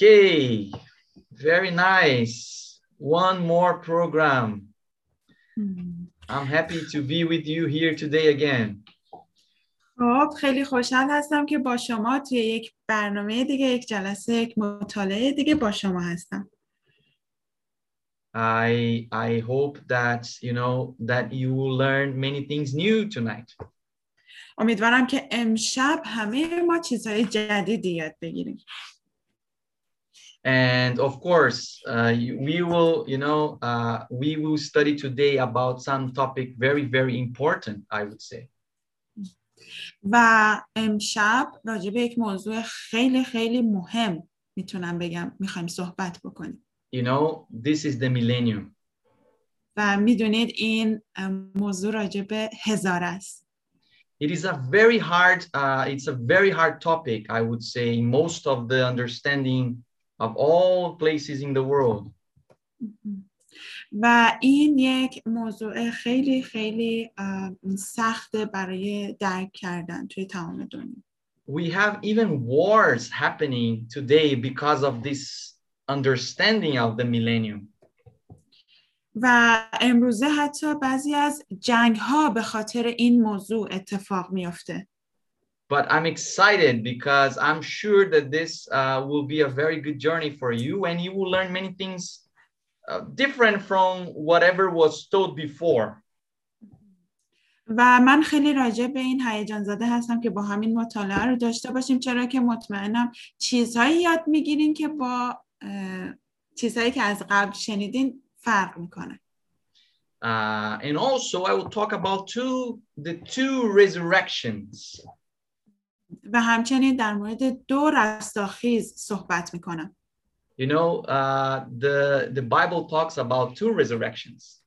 Okay, very nice. One more program. I'm happy to be with you here today again. خب خیلی خوشحال هستم که با شما توی یک برنامه دیگه یک جلسه یک مطالعه دیگه با شما هستم I I hope that you know that you will learn many things new tonight. امیدوارم که امشب همه ما چیزهای جدیدی یاد بگیریم And of course, uh, you- we will, you know, uh, we will study today about some topic very, very important, I would say. و امشب راجع به یک موضوع خیلی خیلی مهم میتونم بگم میخوایم صحبت بکنیم You know, this is the millennium. و میدونید این ام، موضوع راجع به هزار است It is a very hard, uh, it's a very hard topic, I would say, most of the understanding of all places in the world. و این یک موضوع خیلی خیلی ام، سخته برای درک کردن توی تمام دنیا We have even wars happening today because of this understanding of the millennium. و امروزه حتی بعضی از جنگ ها به خاطر این موضوع اتفاق میافته But I'm excited because I'm sure that this uh, will be a very good journey for you and you will learn many things uh, different from whatever was told before. و من خیلی راجع به این هیجان زده هستم که با همین مطالعه رو داشته باشیم چرا که مطمئنم چیزهایی یاد میگیرین که با اه، چیزهایی که از قبل شنیدین فرق میکنه Uh, and also, I will talk about two the two resurrections. و همچنین در مورد دو رستاخیز صحبت می‌کنم You know, uh, the the Bible talks about two resurrections.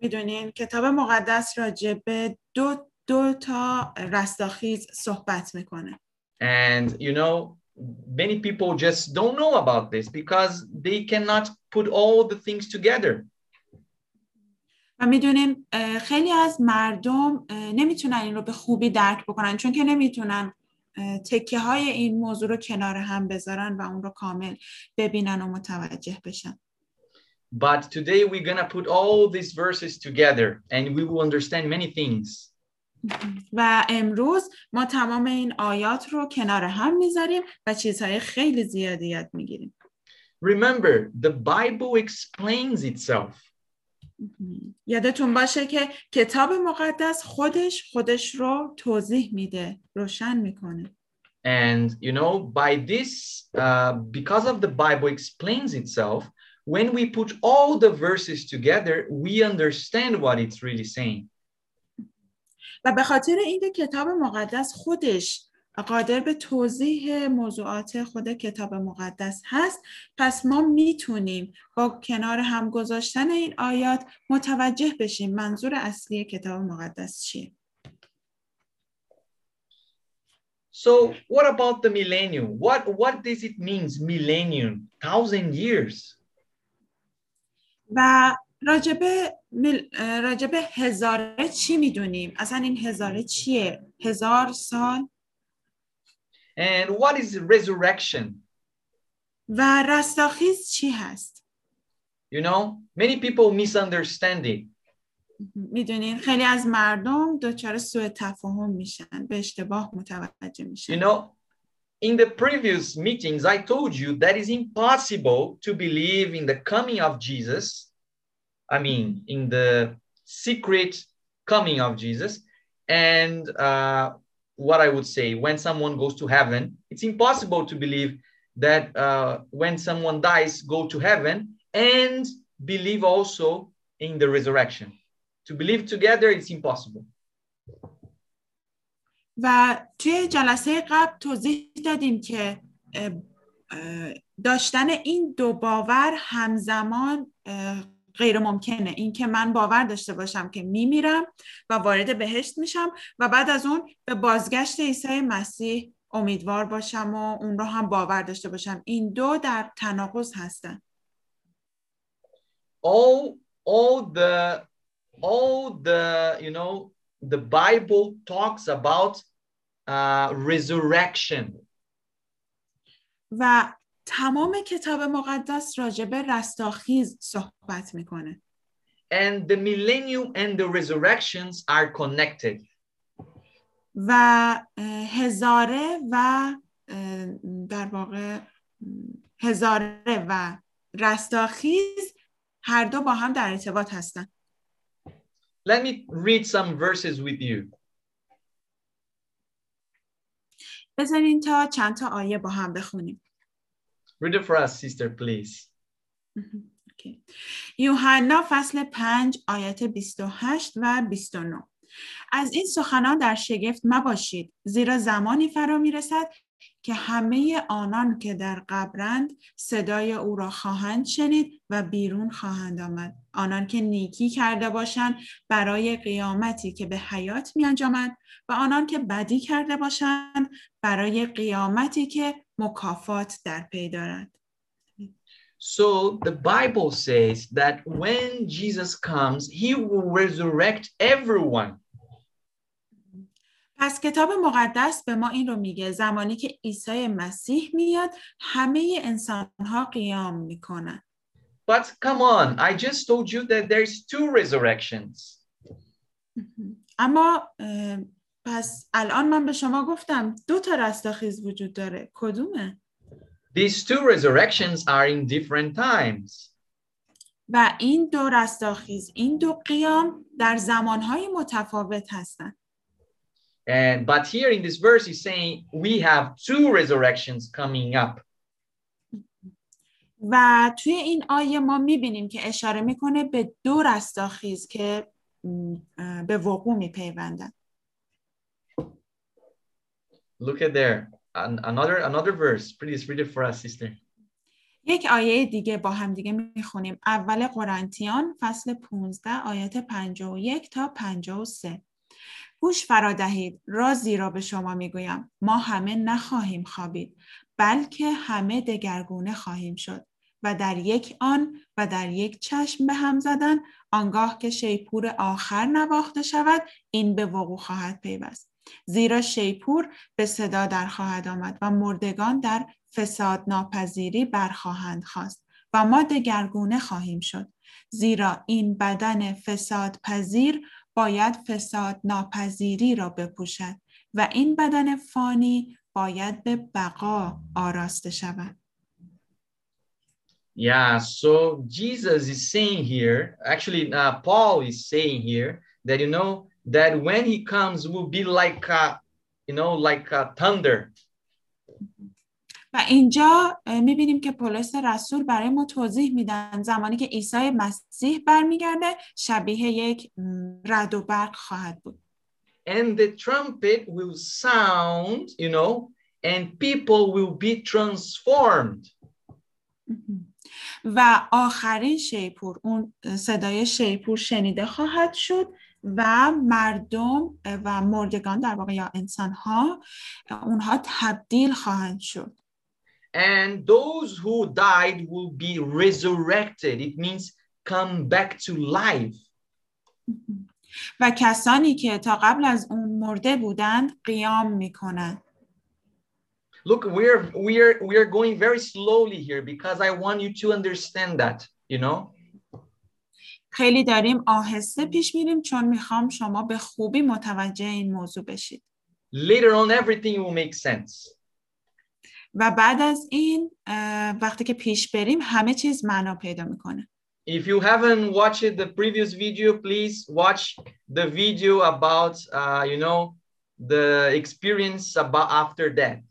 می‌دونین کتاب مقدس راجع به دو دو تا رستاخیز صحبت می‌کنه And you know, many people just don't know about this because they cannot put all the things together. و می‌دونین خیلی از مردم نمی‌تونن این رو به خوبی درک بکنن چون که نمی‌تونن تکه های این موضوع رو کنار هم بذارن و اون رو کامل ببینن و متوجه بشن But today we're gonna put all these verses together and we will understand many things. و امروز ما تمام این آیات رو کنار هم می‌ذاریم و چیزهای خیلی زیادی یاد می‌گیریم Remember, the Bible explains itself. یادتون باشه که کتاب مقدس خودش خودش رو توضیح میده روشن می‌کنه And you know, by this, uh, because of the Bible explains itself, when we put all the verses together, we understand what it's really saying. و به خاطر اینکه کتاب مقدس خودش قادر به توضیح موضوعات خود کتاب مقدس هست پس ما می‌تونیم با کنار هم گذاشتن این آیات متوجه بشیم منظور اصلی کتاب مقدس چیه So, what about the millennium? What what does it mean, millennium? Thousand years. و راجبه مل... راجبه هزاره چی می‌دونیم اصلا این هزاره چیه هزار سال And what is resurrection? و رستاخیز چی هست You know, many people misunderstand it. میدونین خیلی از مردم دچار سوء تفاهم میشن به اشتباه متوجه You میشن know, in the previous meetings, I told you that it's impossible to believe in the coming of Jesus. I mean, in the secret coming of Jesus. And uh, what I would say, when someone goes to heaven, it's impossible to believe that uh, when someone dies, go to heaven and believe also in the resurrection. To believe together, it's impossible. و توی جلسه قبل توضیح دادیم که اه، اه، داشتن این دو باور همزمان اه، غیر ممکنه این که من باور داشته باشم که میمیرم و وارد بهشت میشم و بعد از اون به بازگشت عیسی مسیح امیدوار باشم و اون رو هم باور داشته باشم. این دو در تناقض هستن. All all the all the you know the bible talks about uh resurrection. و تمام کتاب مقدس راجع به رستاخیز صحبت می‌کنه And the millennium and the resurrections are connected. و هزاره و در واقع هزاره و رستاخیز هر دو با هم در ارتباط هستن Let me read some verses with you. بذارین تا چند تا آیه با هم بخونیم Read it for us, sister, please. اوکی. یوحنا فصل 5 آیت 28 و 29 از این سخنان در شگفت مباشید زیرا زمانی فرا می‌رسد که همه آنان که در قبرند صدای او را خواهند شنید و بیرون خواهند آمد آنان که نیکی کرده باشند برای قیامتی که به حیات می انجامد و آنان که بدی کرده باشند برای قیامتی که مکافات در پی دارد So the Bible says that when Jesus comes, he will resurrect everyone. پس کتاب مقدس به ما این رو میگه زمانی که عیسی مسیح میاد همه انسان ها قیام میکنن But come on, I just told you that there's two resurrections. اما اه، پس الان من به شما گفتم دو تا رستاخیز وجود داره کدومه These two resurrections are in different times. و این دو رستاخیز این دو قیام در زمانهای متفاوت هستند And but here in this verse, he's saying we have two resurrections coming up. و توی این آیه ما می‌بینیم که اشاره می‌کنه به دو رستاخیز که به وقوع میپیوندن Look at there. An- another another verse. Please read it for us, sister. یک آیه دیگه با هم دیگه می‌خونیم اول قرنتیان فصل 15 آیات 51 تا 53 گوش فرا دهید رازی را به شما می‌گویم ما همه نخواهیم خوابید بلکه همه دگرگونه خواهیم شد و در یک آن و در یک چشم به هم زدن آنگاه که شیپور آخر نواخته شود این به وقوع خواهد پیوست زیرا شیپور به صدا در خواهد آمد و مردگان در فساد ناپذیری برخواهند خواست و ما دگرگونه خواهیم شد. زیرا این بدن فساد پذیر باید فساد ناپذیری را بپوشد و این بدن فانی باید به بقا آراسته شود. Yeah, so Jesus is saying here, actually, uh, Paul is saying here that you know that when he comes will be like a, you know, like a thunder. و اینجا می‌بینیم که پولس رسول برای ما توضیح میدن زمانی که عیسی مسیح برمیگرده شبیه یک م، رعد و برق خواهد بود and the trumpet will sound, you know, and people will be transformed. و آخرین شیپور اون صدای شیپور شنیده خواهد شد و مردم و مردگان در واقع یا انسان ها اونها تبدیل خواهند شد And those who died will be resurrected. It means come back to life. و کسانی که تا قبل از اون مرده بودند قیام می‌کنند Look, we're we're we're going very slowly here because I want you to understand that, you know. خیلی داریم آهسته پیش میریم چون می‌خوام شما به خوبی متوجه این موضوع بشید Later on, everything will make sense. و بعد از این وقتی که پیش بریم همه چیز معنا پیدا می‌کنه If you haven't watched the previous video, please watch the video about, uh, you know, the experience about after death.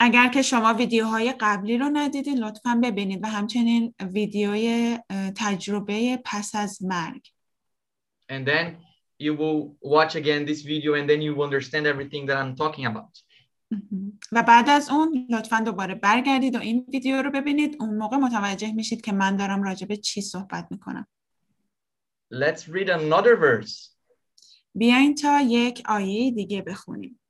اگر که شما ویدیوهای قبلی رو ندیدید لطفا ببینید و همچنین ویدیوی تجربه پس از مرگ. And then you will watch again this video and then you will understand everything that I'm talking about. و بعد از اون لطفا دوباره برگردید و این ویدیو رو ببینید. اون موقع متوجه میشید که من دارم راجع به چی صحبت می‌کنم. Let's read another verse. بیاین تا یک آیه دیگه بخونیم.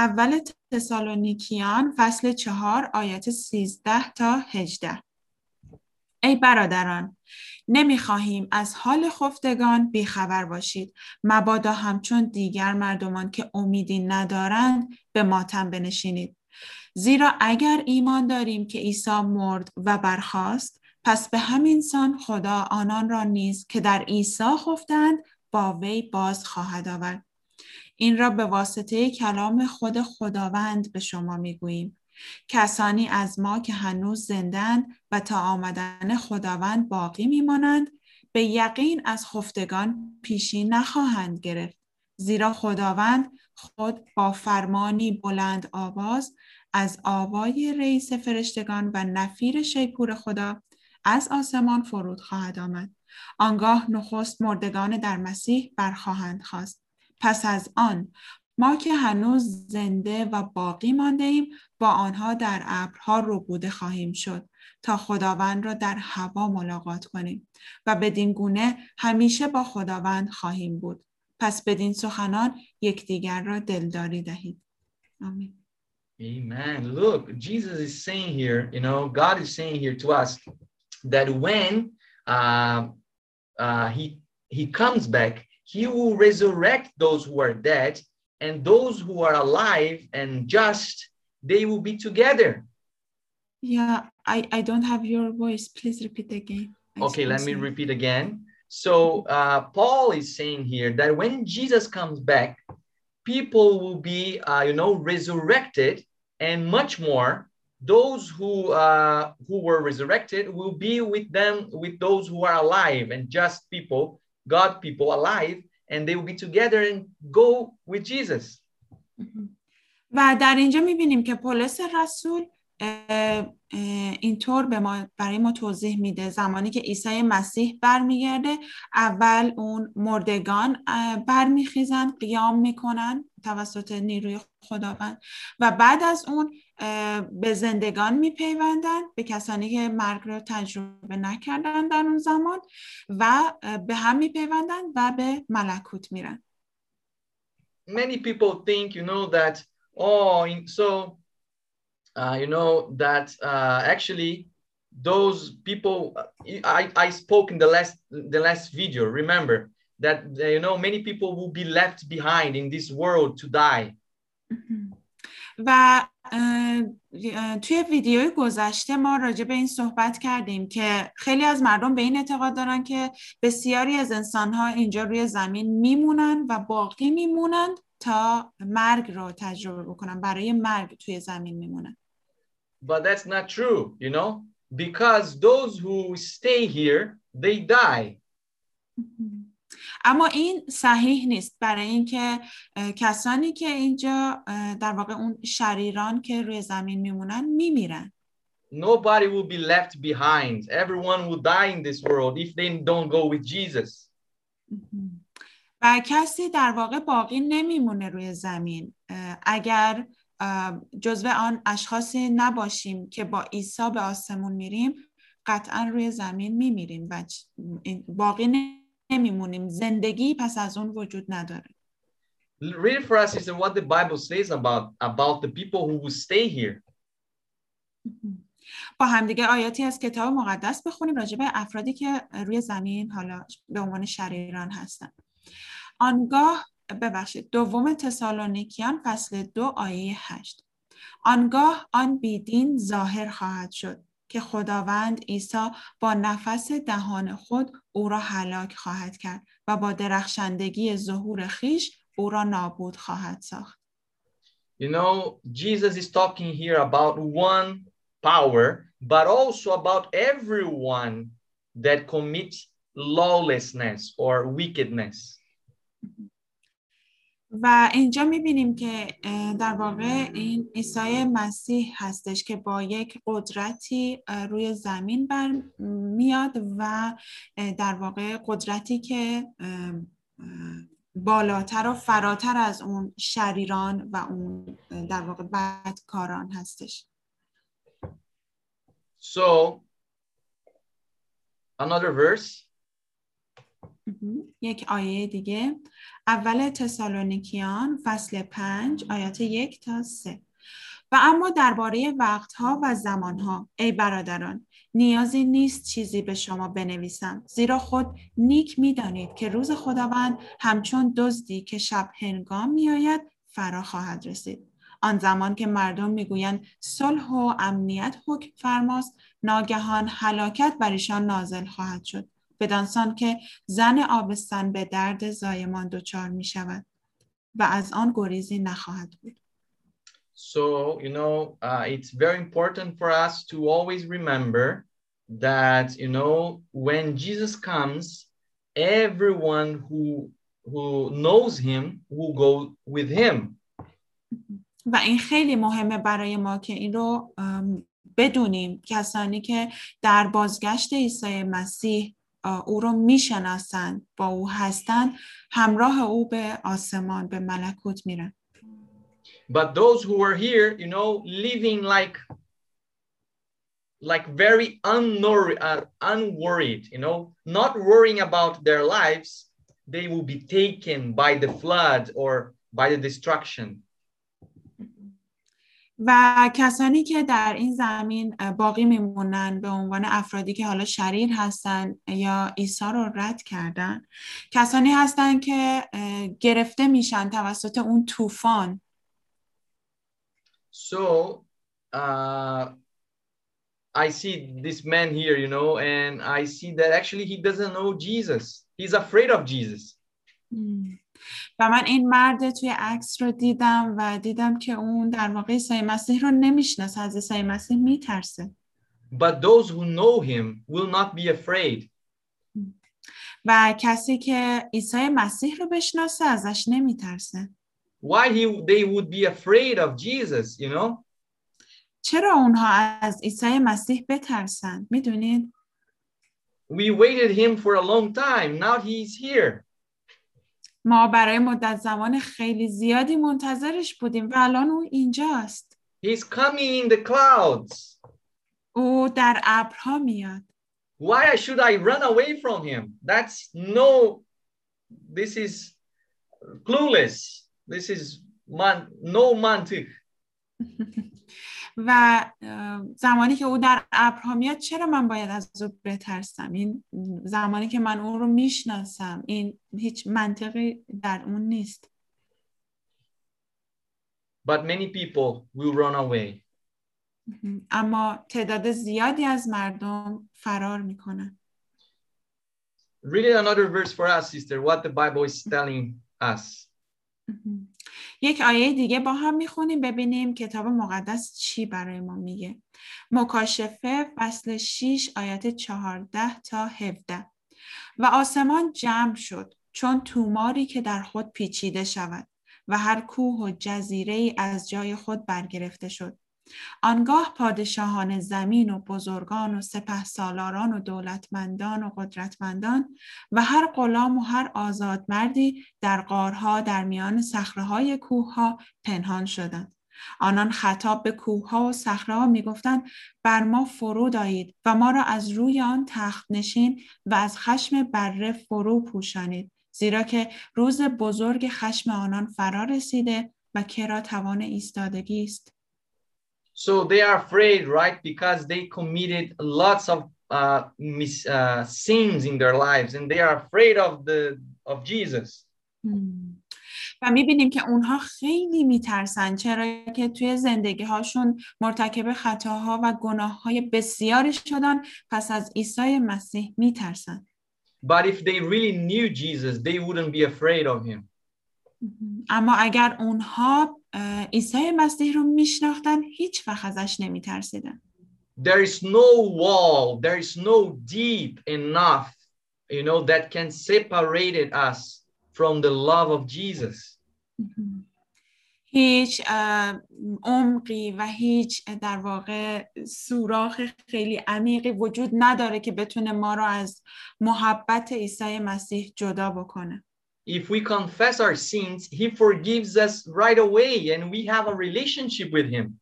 اول تسالونیکیان فصل چهار آیت 13 تا 18 ای برادران نمی‌خواهیم از حال خفتگان بیخبر باشید. مبادا همچون دیگر مردمان که امیدی ندارند به ماتم بنشینید. زیرا اگر ایمان داریم که عیسی مرد و برخاست پس به همین سان خدا آنان را نیز که در عیسی خفتند با وی باز خواهد آورد. این را به واسطه کلام خود خداوند به شما می‌گوییم. کسانی از ما که هنوز زندند و تا آمدن خداوند باقی میمانند به یقین از خفتگان پیشی نخواهند گرفت. زیرا خداوند خود با فرمانی بلند آواز از آوای رئیس فرشتگان و نفیر شیپور خدا از آسمان فرود خواهد آمد. آنگاه نخست مردگان در مسیح برخواهند خواست. پس از آن ما که هنوز زنده و باقی مانده ایم با آنها در ابرها بوده خواهیم شد تا خداوند را در هوا ملاقات کنیم و بدین گونه همیشه با خداوند خواهیم بود. پس بدین سخنان یکدیگر را دلداری دهید. آمین. Amen. Look, Jesus is saying here, you know, God is saying here to us that when uh, uh, he he comes back, he will resurrect those who are dead, and those who are alive and just, they will be together. Yeah, I, I don't have your voice. Please repeat again. Okay, let me repeat again. So uh, Paul is saying here that when Jesus comes back, people will be, uh, you know, resurrected, and much more. Those who uh, who were resurrected will be with them, with those who are alive, and just people, God people alive, and they will be together and go with Jesus. و در اینجا میبینیم که پولس رسول اینطور به ما برای ما توضیح میده زمانی که عیسی مسیح برمیگرده اول اون مردگان برمیخیزن قیام می‌کنن توسط نیروی خداوند و بعد از اون به زندگان میپیوندن به کسانی که مرگ رو تجربه نکردن در اون زمان و به هم میپیوندن و به ملکوت میرن. Many people think, you know, that, oh, so uh, you know that uh, actually those people I, I spoke in the last the last video remember that you know many people will be left behind in this world to die. و توی ویدیوی گذشته ما راجع به این صحبت کردیم که خیلی از مردم به این اعتقاد دارن که بسیاری از انسانها اینجا روی زمین میمونن و باقی میمونند تا مرگ رو تجربه بکنن برای مرگ توی زمین میمونن. but that's not true, you know, because those who stay here, they die. اما این صحیح نیست برای اینکه کسانی که اینجا در واقع اون شریران که روی زمین میمونن میمیرن Nobody will be left behind. Everyone will die in this world if they don't go with Jesus. و کسی در واقع باقی نمیمونه روی زمین اگر جزو آن اشخاصی نباشیم که با عیسی به آسمون میریم قطعا روی زمین میمیریم و باقی نمیمونیم زندگی پس از اون وجود نداره Read for us is what the Bible says about about the people who will stay here. با همدیگه آیاتی از کتاب مقدس بخونیم راجع به افرادی که روی زمین حالا به عنوان شریران هستن. آنگاه ببخشید دوم تسالونیکیان فصل دو آیه هشت آنگاه آن بیدین ظاهر خواهد شد که خداوند عیسی با نفس دهان خود او را هلاک خواهد کرد و با درخشندگی ظهور خیش او را نابود خواهد ساخت. You know, Jesus is talking here about one power, but also about everyone that commits lawlessness or wickedness. و اینجا می‌بینیم که در واقع این عیسی مسیح هستش که با یک قدرتی روی زمین بر میاد و در واقع قدرتی که بالاتر و فراتر از اون شریران و اون در واقع بدکاران هستش. So another verse. یک آیه دیگه. اول تسالونیکیان فصل پنج آیات یک تا سه. و اما درباره وقتها و زمانها ای برادران نیازی نیست چیزی به شما بنویسم زیرا خود نیک می‌دانید که روز خداوند همچون دزدی که شب هنگام میآید فرا خواهد رسید. آن زمان که مردم می‌گویند صلح و امنیت حکم فرماست ناگهان هلاکت بر ایشان نازل خواهد شد. بدانسان که زن آبستن به درد زایمان دچار می شود و از آن گریزی نخواهد بود So, you know, uh, it's very important for us to always remember that, you know, when Jesus comes, everyone who who knows him will go with him. و این خیلی مهمه برای ما که این رو بدونیم کسانی که در بازگشت عیسی مسیح او رو میشناسند با او هستند همراه او به آسمان به ملکوت میرن But those who are here, you know, living like like very unworried, uh, unworried, you know, not worrying about their lives, they will be taken by the flood or by the destruction. و کسانی که در این زمین باقی میمونن به عنوان افرادی که حالا شریر هستن یا عیسی رو رد کردن کسانی هستن که گرفته میشن توسط اون طوفان So uh, I see this man here, you know, and I see that actually he doesn't know Jesus. He's afraid of Jesus. و من این مرد توی عکس رو دیدم و دیدم که اون در واقع عیسی مسیح رو نمی‌شناسه از عیسی مسیح میترسه But those who know him will not be afraid. و کسی که عیسی مسیح رو بشناسه ازش نمیترسه Why he, they would be afraid of Jesus, you know? چرا اونها از عیسی مسیح بترسن می‌دونید We waited him for a long time. Now he's here. ما برای مدت زمان خیلی زیادی منتظرش بودیم و الان او اینجاست He's coming in the clouds. او در ابرها میاد Why should I run away from him? That's no, this is clueless. This is man, no mantic. و زمانی که او در ابرها میاد چرا من باید از او بترسم؟ این زمانی که من او رو می‌شناسم این هیچ منطقی در اون نیست. But many people will run away. اما تعداد زیادی از مردم فرار می‌کنن. Read another verse for us, sister, what the Bible is telling us. یک آیه دیگه با هم می‌خونیم ببینیم کتاب مقدس چی برای ما میگه. مکاشفه فصل 6 آیات 14 تا 17 و آسمان جمع شد چون توماری که در خود پیچیده شود و هر کوه و جزیره ای از جای خود برگرفته شد. آنگاه پادشاهان زمین و بزرگان و سپه سالاران و دولتمندان و قدرتمندان و هر غلام و هر آزاد مردی در قارها در میان صخره کوه پنهان شدند. آنان خطاب به کوه ها و صخره ها می گفتند بر ما فرود آیید و ما را از روی آن تخت نشین و از خشم بره فرو پوشانید زیرا که روز بزرگ خشم آنان فرا رسیده و کرا توان ایستادگی است So they are afraid, right? Because they committed lots of uh, mis, uh, sins in their lives, and they are afraid of the of Jesus. و میبینیم که اونها خیلی میترسن چرا که توی زندگی هاشون مرتکب خطاها و گناه های بسیاری شدن پس از عیسی مسیح میترسن. But if they really knew Jesus, they wouldn't be afraid of him. اما اگر اونها عیسی مسیح رو میشناختن هیچ وقت ازش نمیترسیدن There is no wall, there is no deep enough, you know, that can separate us from the love of Jesus. هیچ عمقی و هیچ در واقع سوراخ خیلی عمیقی وجود نداره که بتونه ما رو از محبت عیسی مسیح جدا بکنه. if we confess our sins, he forgives us right away and we have a relationship with him.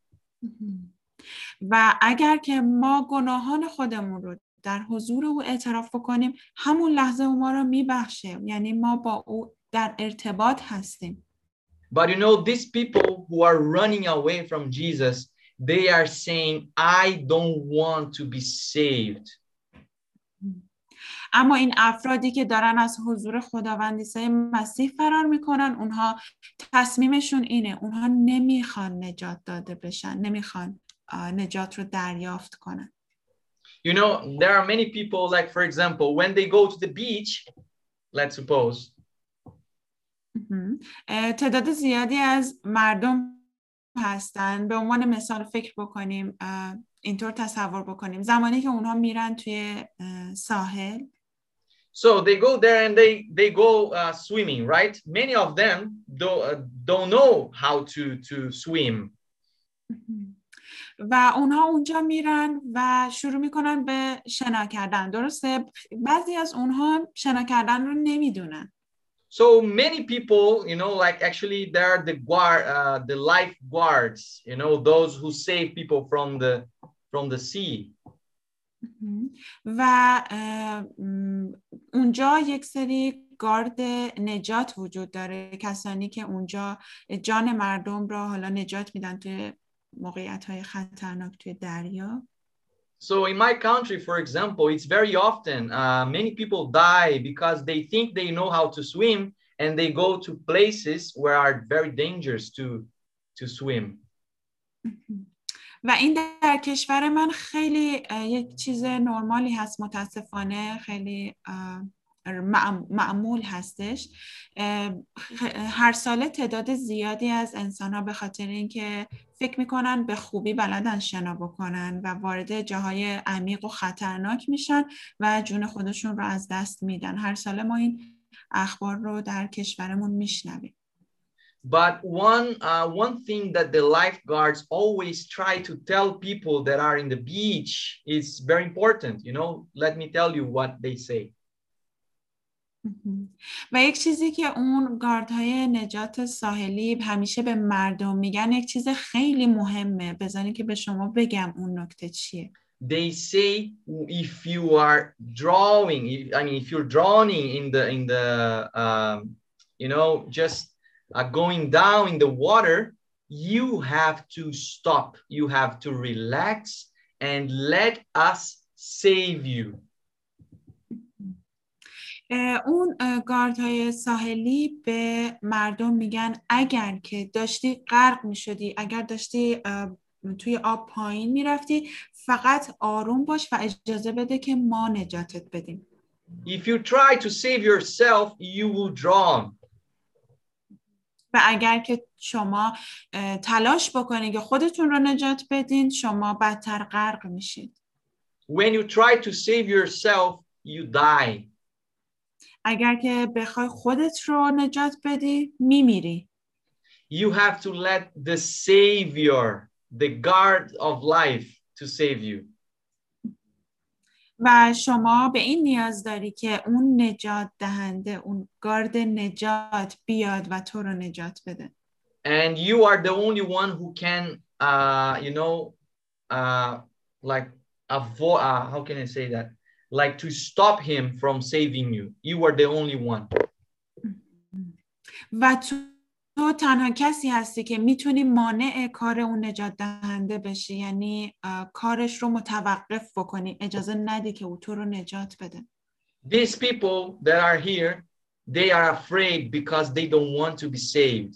و اگر که ما گناهان خودمون رو در حضور او اعتراف کنیم همون لحظه او ما رو میبخشه یعنی ما با او در ارتباط هستیم But you know these people who are running away from Jesus they are saying I don't want to be saved. اما این افرادی که دارن از حضور خداوند عیسی مسیح فرار می‌کنن اونها تصمیمشون اینه. اونها نمی‌خوان نجات داده بشن نمی‌خوان نجات رو دریافت کنن. You know, there are many people, like, for example, when they go to the beach, let's suppose, تعداد زیادی از مردم هستن. به عنوان مثال فکر بکنیم اینطور تصور بکنیم. زمانی که اونها میرن توی ساحل So they go there and they they go uh, swimming, right? Many of them don't uh, don't know how to to swim. و اونها اونجا میرن و شروع میکنن به شنا کردن درسته بعضی از اونها شنا کردن رو نمیدونن So many people, you know, like actually they're the guard, uh, the life guards, you know, those who save people from the from the sea. و اونجا یک سری گارد نجات وجود داره کسانی که اونجا جان مردم را حالا نجات میدن توی موقعیت های خطرناک توی دریا So in my country, for example, it's very often uh, many people die because they think they know how to swim and they go to places where are very dangerous to to swim. و این در کشور من خیلی یک چیز نرمالی هست متاسفانه خیلی معمول هستش. هر ساله تعداد زیادی از انسان ها به خاطر اینکه فکر می‌کنن به خوبی بلدن شنا بکنن و وارد جاهای عمیق و خطرناک میشن و جون خودشون رو از دست میدن. هر ساله ما این اخبار رو در کشورمون میشنویم. But one uh, one thing that the lifeguards always try to tell people that are in the beach is very important. You know, let me tell you what they say. و یک چیزی که اون گاردهای نجات ساحلی همیشه به مردم میگن یک چیز خیلی مهمه بذارین که به شما بگم اون نکته چیه they say if you are drawing i mean if you're drowning in the in the um, you know just uh, going down in the water you have to stop you have to relax and let us save you اون های ساحلی به مردم میگن اگر که داشتی غرق میشدی اگر داشتی توی آب پایین میرفتی فقط آروم باش و اجازه بده که ما نجاتت بدیم If you try to save yourself, you will drown. و اگر که شما تلاش بکنید که خودتون رو نجات بدین شما بدتر غرق میشید When you try to save yourself, you die. اگر که بخوای خودت رو نجات بدی میمیری You have to let the savior, the guard of life to save you. و شما به این نیاز داری که اون نجات دهنده اون گارد نجات بیاد و تو رو نجات بده And you are the only one who can, uh, you know, uh, like avoid, uh, how can I say that? like to stop him from saving you. You are the only one. و تو, تنها کسی هستی که می‌تونی مانع کار اون نجات دهنده بشی یعنی کارش رو متوقف بکنی اجازه ندی که او تو رو نجات بده These people that are here, they are afraid because they don't want to be saved.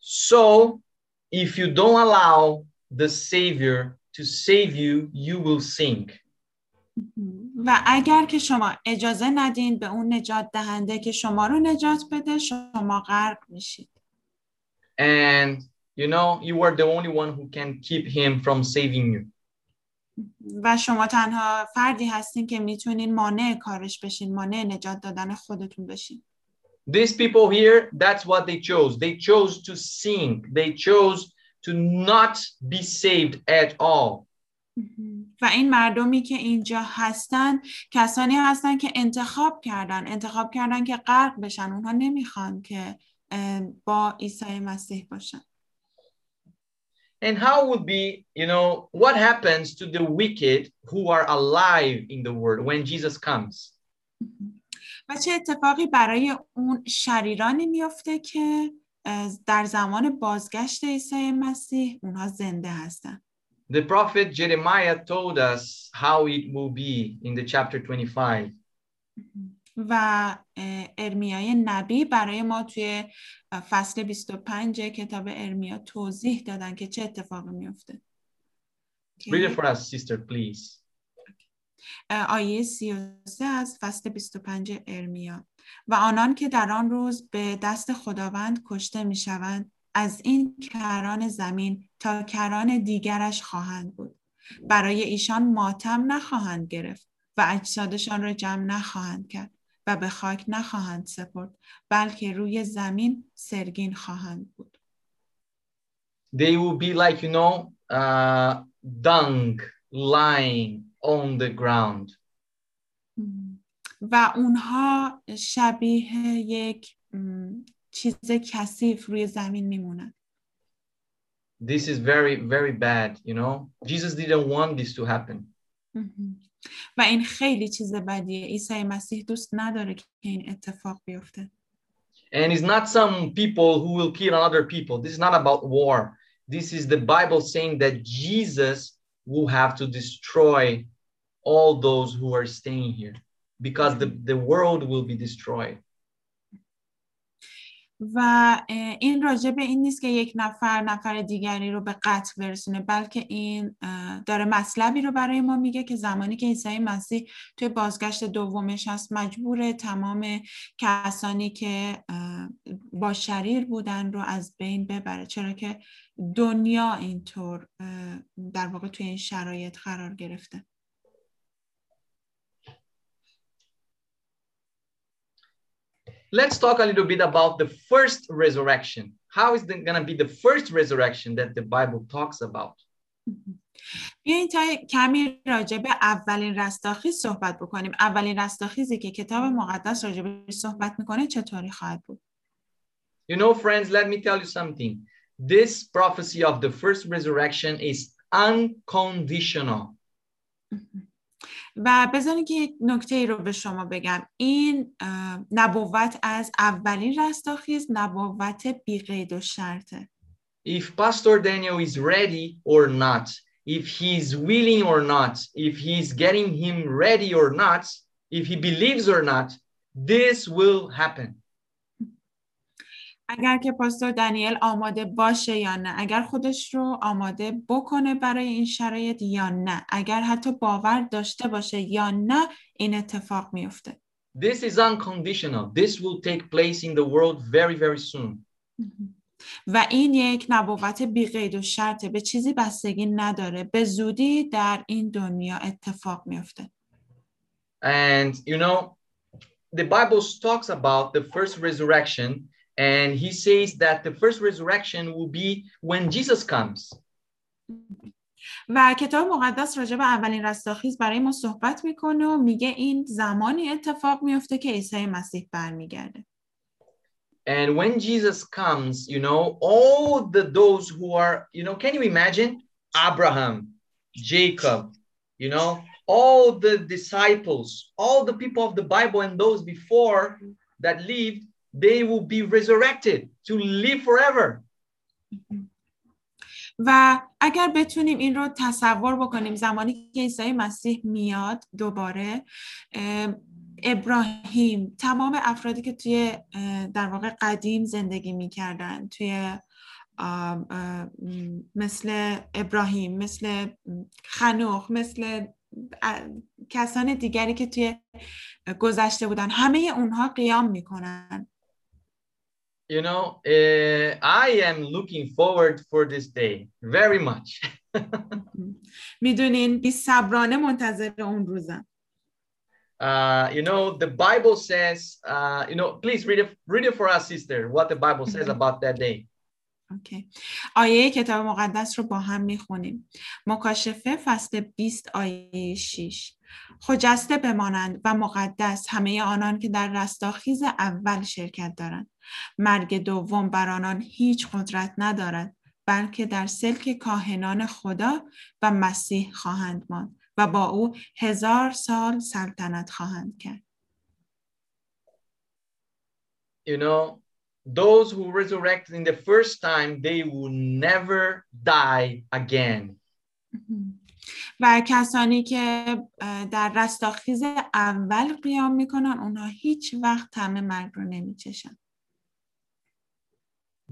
So, if you don't allow the Savior to save you, you will sink. و اگر که شما اجازه ندین به اون نجات دهنده که شما رو نجات بده شما غرق میشید. And you know, you are the only one who can keep him from saving you. و شما تنها فردی هستین که میتونین مانع کارش بشین، مانع نجات دادن خودتون بشین. These people here, that's what they chose. They chose to sink. They chose to not be saved at all. و این مردمی که اینجا هستن کسانی هستن که انتخاب کردن انتخاب کردن که غرق بشن اونها نمی‌خوان که با عیسی مسیح باشن And how would be, you know, what happens to the wicked who are alive in the world when Jesus comes? و چه اتفاقی برای اون شریرانی میفته که در زمان بازگشت عیسی مسیح اونها زنده هستن The prophet Jeremiah told us how it will be in the chapter 25. و ارمیای نبی برای ما توی فصل 25 کتاب ارمیا توضیح دادن که چه اتفاقی میفته. Read it for us, sister, please. آیه 33 از فصل 25 ارمیا و آنان که در آن روز به دست خداوند کشته می شوند از این کران زمین تا کران دیگرش خواهند بود. برای ایشان ماتم نخواهند گرفت و اجسادشان را جمع نخواهند کرد و به خاک نخواهند سپرد بلکه روی زمین سرگین خواهند بود. They will be like, you know, uh, dung lying on the ground. و اونها شبیه یک چیز کثیف روی زمین میمونن. This is very, very bad, you know. Jesus didn't want this to happen. و این خیلی چیز بدیه. عیسی مسیح دوست نداره که این اتفاق بیفته. And it's not some people who will kill other people. This is not about war. This is the Bible saying that Jesus will have to destroy all those who are staying here Because the, the world will be destroyed. و این راجع به این نیست که یک نفر نفر دیگری رو به قتل برسونه بلکه این داره مطلبی رو برای ما میگه که زمانی که عیسی مسیح توی بازگشت دومش هست مجبور تمام کسانی که با شریر بودن رو از بین ببره. چرا که دنیا اینطور در واقع توی این شرایط قرار گرفته. let's talk a little bit about the first resurrection. How is it going to be the first resurrection that the Bible talks about? بیاین تا کمی راجع به اولین رستاخیز صحبت بکنیم. اولین رستاخیزی که کتاب مقدس راجع به صحبت میکنه چطوری خواهد بود؟ You know, friends, let me tell you something. This prophecy of the first resurrection is unconditional. و بذارین که یک نکته ای رو به شما بگم این نبوت از اولین رستاخیز نبوت بی قید و شرطه If Pastor Daniel is ready or not, if he's willing or not, if he's getting him ready or not, if he believes or not, this will happen. اگر که پاستور دانیل آماده باشه یا نه اگر خودش رو آماده بکنه برای این شرایط یا نه اگر حتی باور داشته باشه یا نه این اتفاق میفته This is unconditional. This will take place in the world very very soon. و این یک نبوت بی قید و شرطه به چیزی بستگی نداره به زودی در این دنیا اتفاق میفته And you know the Bible talks about the first resurrection And he says that the first resurrection will be when Jesus comes. و کتاب مقدس راجع به اولین رستاخیز برای ما صحبت میکنه و میگه این زمانی اتفاق میفته که عیسی مسیح برمیگرده. And when Jesus comes, you know, all the those who are, you know, can you imagine Abraham, Jacob, you know, all the disciples, all the people of the Bible and those before that lived, they will be resurrected to live forever. و اگر بتونیم این رو تصور بکنیم زمانی که عیسی مسیح میاد دوباره ابراهیم تمام افرادی که توی در واقع قدیم زندگی می‌کردن توی مثل ابراهیم مثل خنوخ مثل کسان دیگری که توی گذشته بودن همه اونها قیام می‌کنن you know, uh, I am looking forward for this day very much. میدونین بی صبرانه منتظر اون روزم. Uh, you know, the Bible says, uh, you know, please read it, read it for us, sister, what the Bible says about that day. Okay. آیه کتاب مقدس رو با هم میخونیم. مکاشفه فصل 20 آیه 6. خجسته بمانند و مقدس همه آنان که در رستاخیز اول شرکت دارند. مرگ دوم بر آنان هیچ قدرت ندارد بلکه در سلک کاهنان خدا و مسیح خواهند ماند و با او هزار سال سلطنت خواهند کرد. you know, those who resurrect in the first time, they will never die again. و کسانی که در رستاخیز اول قیام می‌کنن اونها هیچ وقت طعم مرگ رو نمیچشن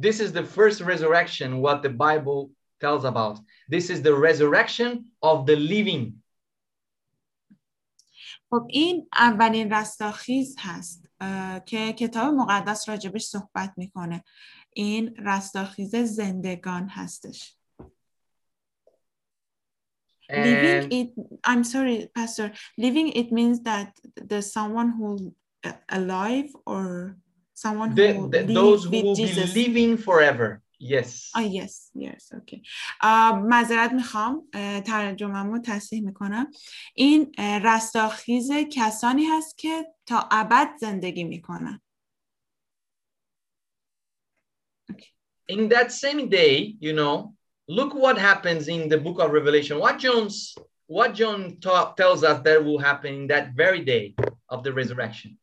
This is the first resurrection, what the Bible tells about. This is the resurrection of the living. خب این اولین رستاخیز هست که کتاب مقدس راجبش صحبت می‌کنه این رستاخیز زندگان هستش living And it i'm sorry pastor living it means that there's someone who uh, alive or someone the- who the- live those who with will Jesus. be living forever. Yes. Ah, yes, yes, okay. آه، معذرت میخوام ترجمه‌مو تصحیح میکنم این اه، رستاخیز کسانی هست که تا ابد زندگی میکنن in that same day, you know, look what happens in the book of Revelation. What John's what John ta- tells us that will happen in that very day of the resurrection.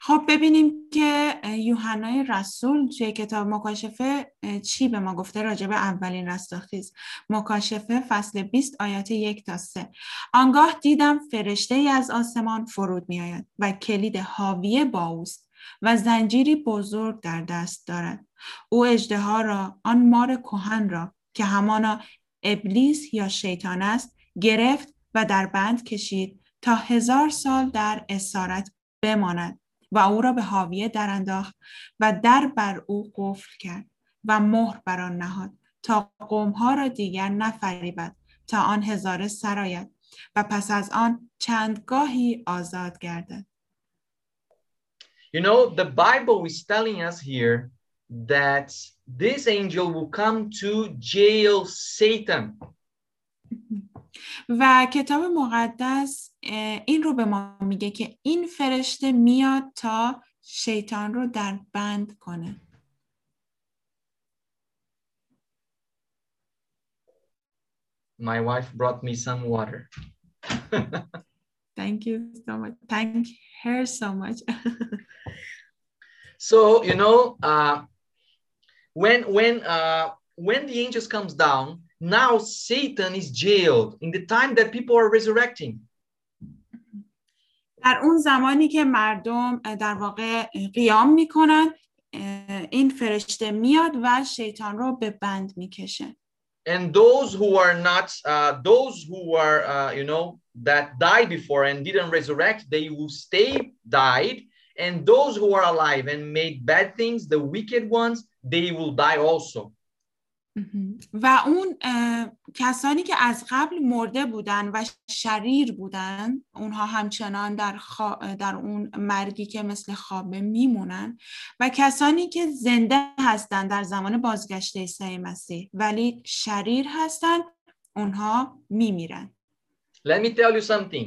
خب ببینیم که اه، یوحنای رسول توی کتاب مکاشفه اه، چی به ما گفته راجع به اولین رستاخیز مکاشفه فصل 20 آیات یک تا سه آنگاه دیدم فرشته ای از آسمان فرود می آید و کلید حاوی با اوست و زنجیری بزرگ در دست دارد او اژدها را آن مار کهن را که همانا ابلیس یا شیطان است گرفت و در بند کشید تا هزار سال در اسارت بماند و او را به حاویه در انداخت و در بر او قفل کرد و مهر بر آن نهاد تا قومها را دیگر نفریبد تا آن هزاره سرآید و پس از آن چندگاهی آزاد گردد. You know, the Bible is telling us here that this angel will come to jail Satan. و کتاب مقدس اه، این رو به ما میگه که این فرشته میاد تا شیطان رو در بند کنه My wife brought me some water. Thank you so much. Thank her so much. So you know, uh, when when uh, when the angels comes down, now Satan is jailed in the time that people are resurrecting. در اون زمانی که مردم اه، در واقع اه، قیام میکنن اه، این فرشته میاد و شیطان رو به بند میکشه And those who are not, uh, those who are, uh, you know, that died before and didn't resurrect, they will stay died. And those who are alive and made bad things, the wicked ones, they will die also. و اون کسانی که از قبل مرده بودن و شریر بودن اونها همچنان در, خوا- در اون مرگی که مثل خوابه میمونن و کسانی که زنده هستن در زمان بازگشت عیسی مسیح ولی شریر هستن اونها میمیرن Let me tell you something.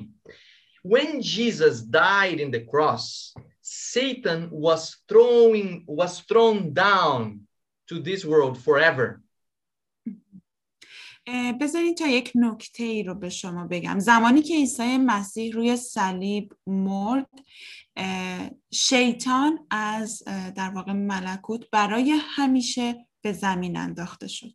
When Jesus died in the cross, Satan was throwing was thrown down to this world forever. بذارید تا یک نکته ای رو به شما بگم زمانی که عیسی مسیح روی صلیب مرد شیطان از در واقع ملکوت برای همیشه به زمین انداخته شد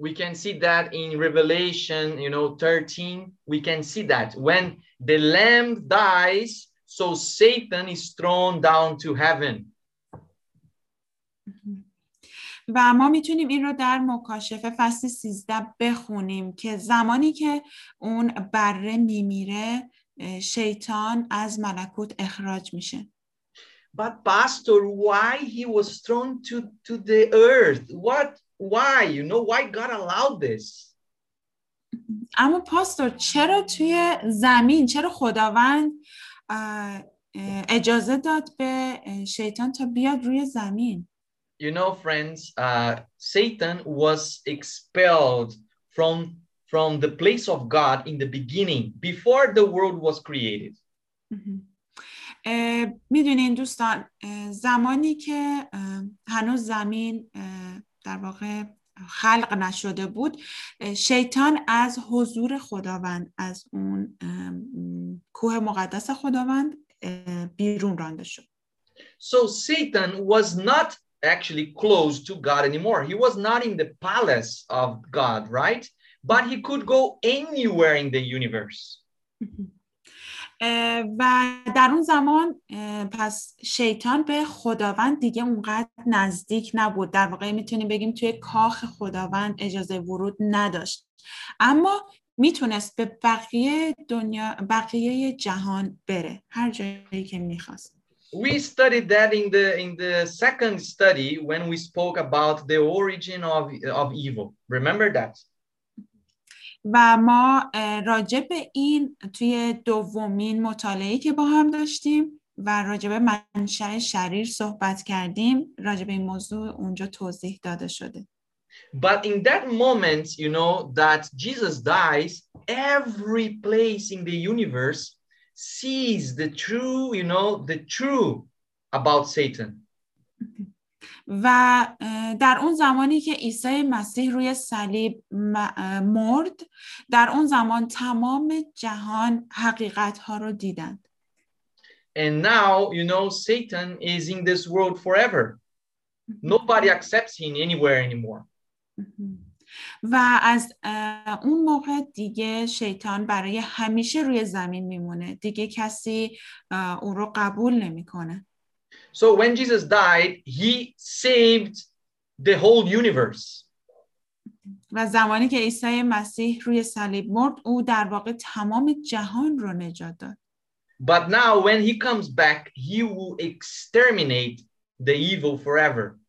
We can see that in Revelation, you know, 13. We can see that when the lamb dies, so Satan is thrown down to heaven. و ما می‌تونیم این رو در مکاشفه فصل 13 بخونیم که زمانی که اون بره میمیره شیطان از ملکوت اخراج میشه But pastor, why he was thrown to to the earth? What? Why? You know why God allowed this? اما پاستور چرا توی زمین چرا خداوند اجازه داد به شیطان تا بیاد روی زمین You know, friends, uh, Satan was expelled from from the place of God in the beginning, before the world was created. می‌دونین دوستان زمانی که هنوز زمین در واقع خلق نشده بود شیطان از حضور خداوند از اون کوه مقدس خداوند بیرون رانده شد So Satan was not actually close to God anymore. He was not in the palace of God, right? But he could go anywhere in the universe. و در اون زمان پس شیطان به خداوند دیگه اونقدر نزدیک نبود در واقع می‌تونیم بگیم توی کاخ خداوند اجازه ورود نداشت اما می‌تونست به بقیه دنیا بقیه جهان بره هر جایی که می‌خواست We studied that in the in the second study when we spoke about the origin of, of evil. Remember that? و ما راجع به این توی دومین مطالعه که با هم داشتیم و راجع به منشأ شریر صحبت کردیم راجع به این موضوع اونجا توضیح داده شده But in that moment, you know, that Jesus dies, every place in the universe sees the true, you know, the true about Satan. و در اون زمانی که عیسی مسیح روی صلیب مرد در اون زمان تمام جهان حقیقت ها رو دیدند. And now, you know, Satan is in this world forever. Nobody accepts him anywhere anymore. و از اون موقع دیگه شیطان برای همیشه روی زمین میمونه. دیگه کسی او رو قبول نمی‌کنه. So when Jesus died, he saved the whole universe. و زمانی که عیسی مسیح روی صلیب مرد او در واقع تمام جهان رو نجات داد But now, when he comes back, he will exterminate the evil forever.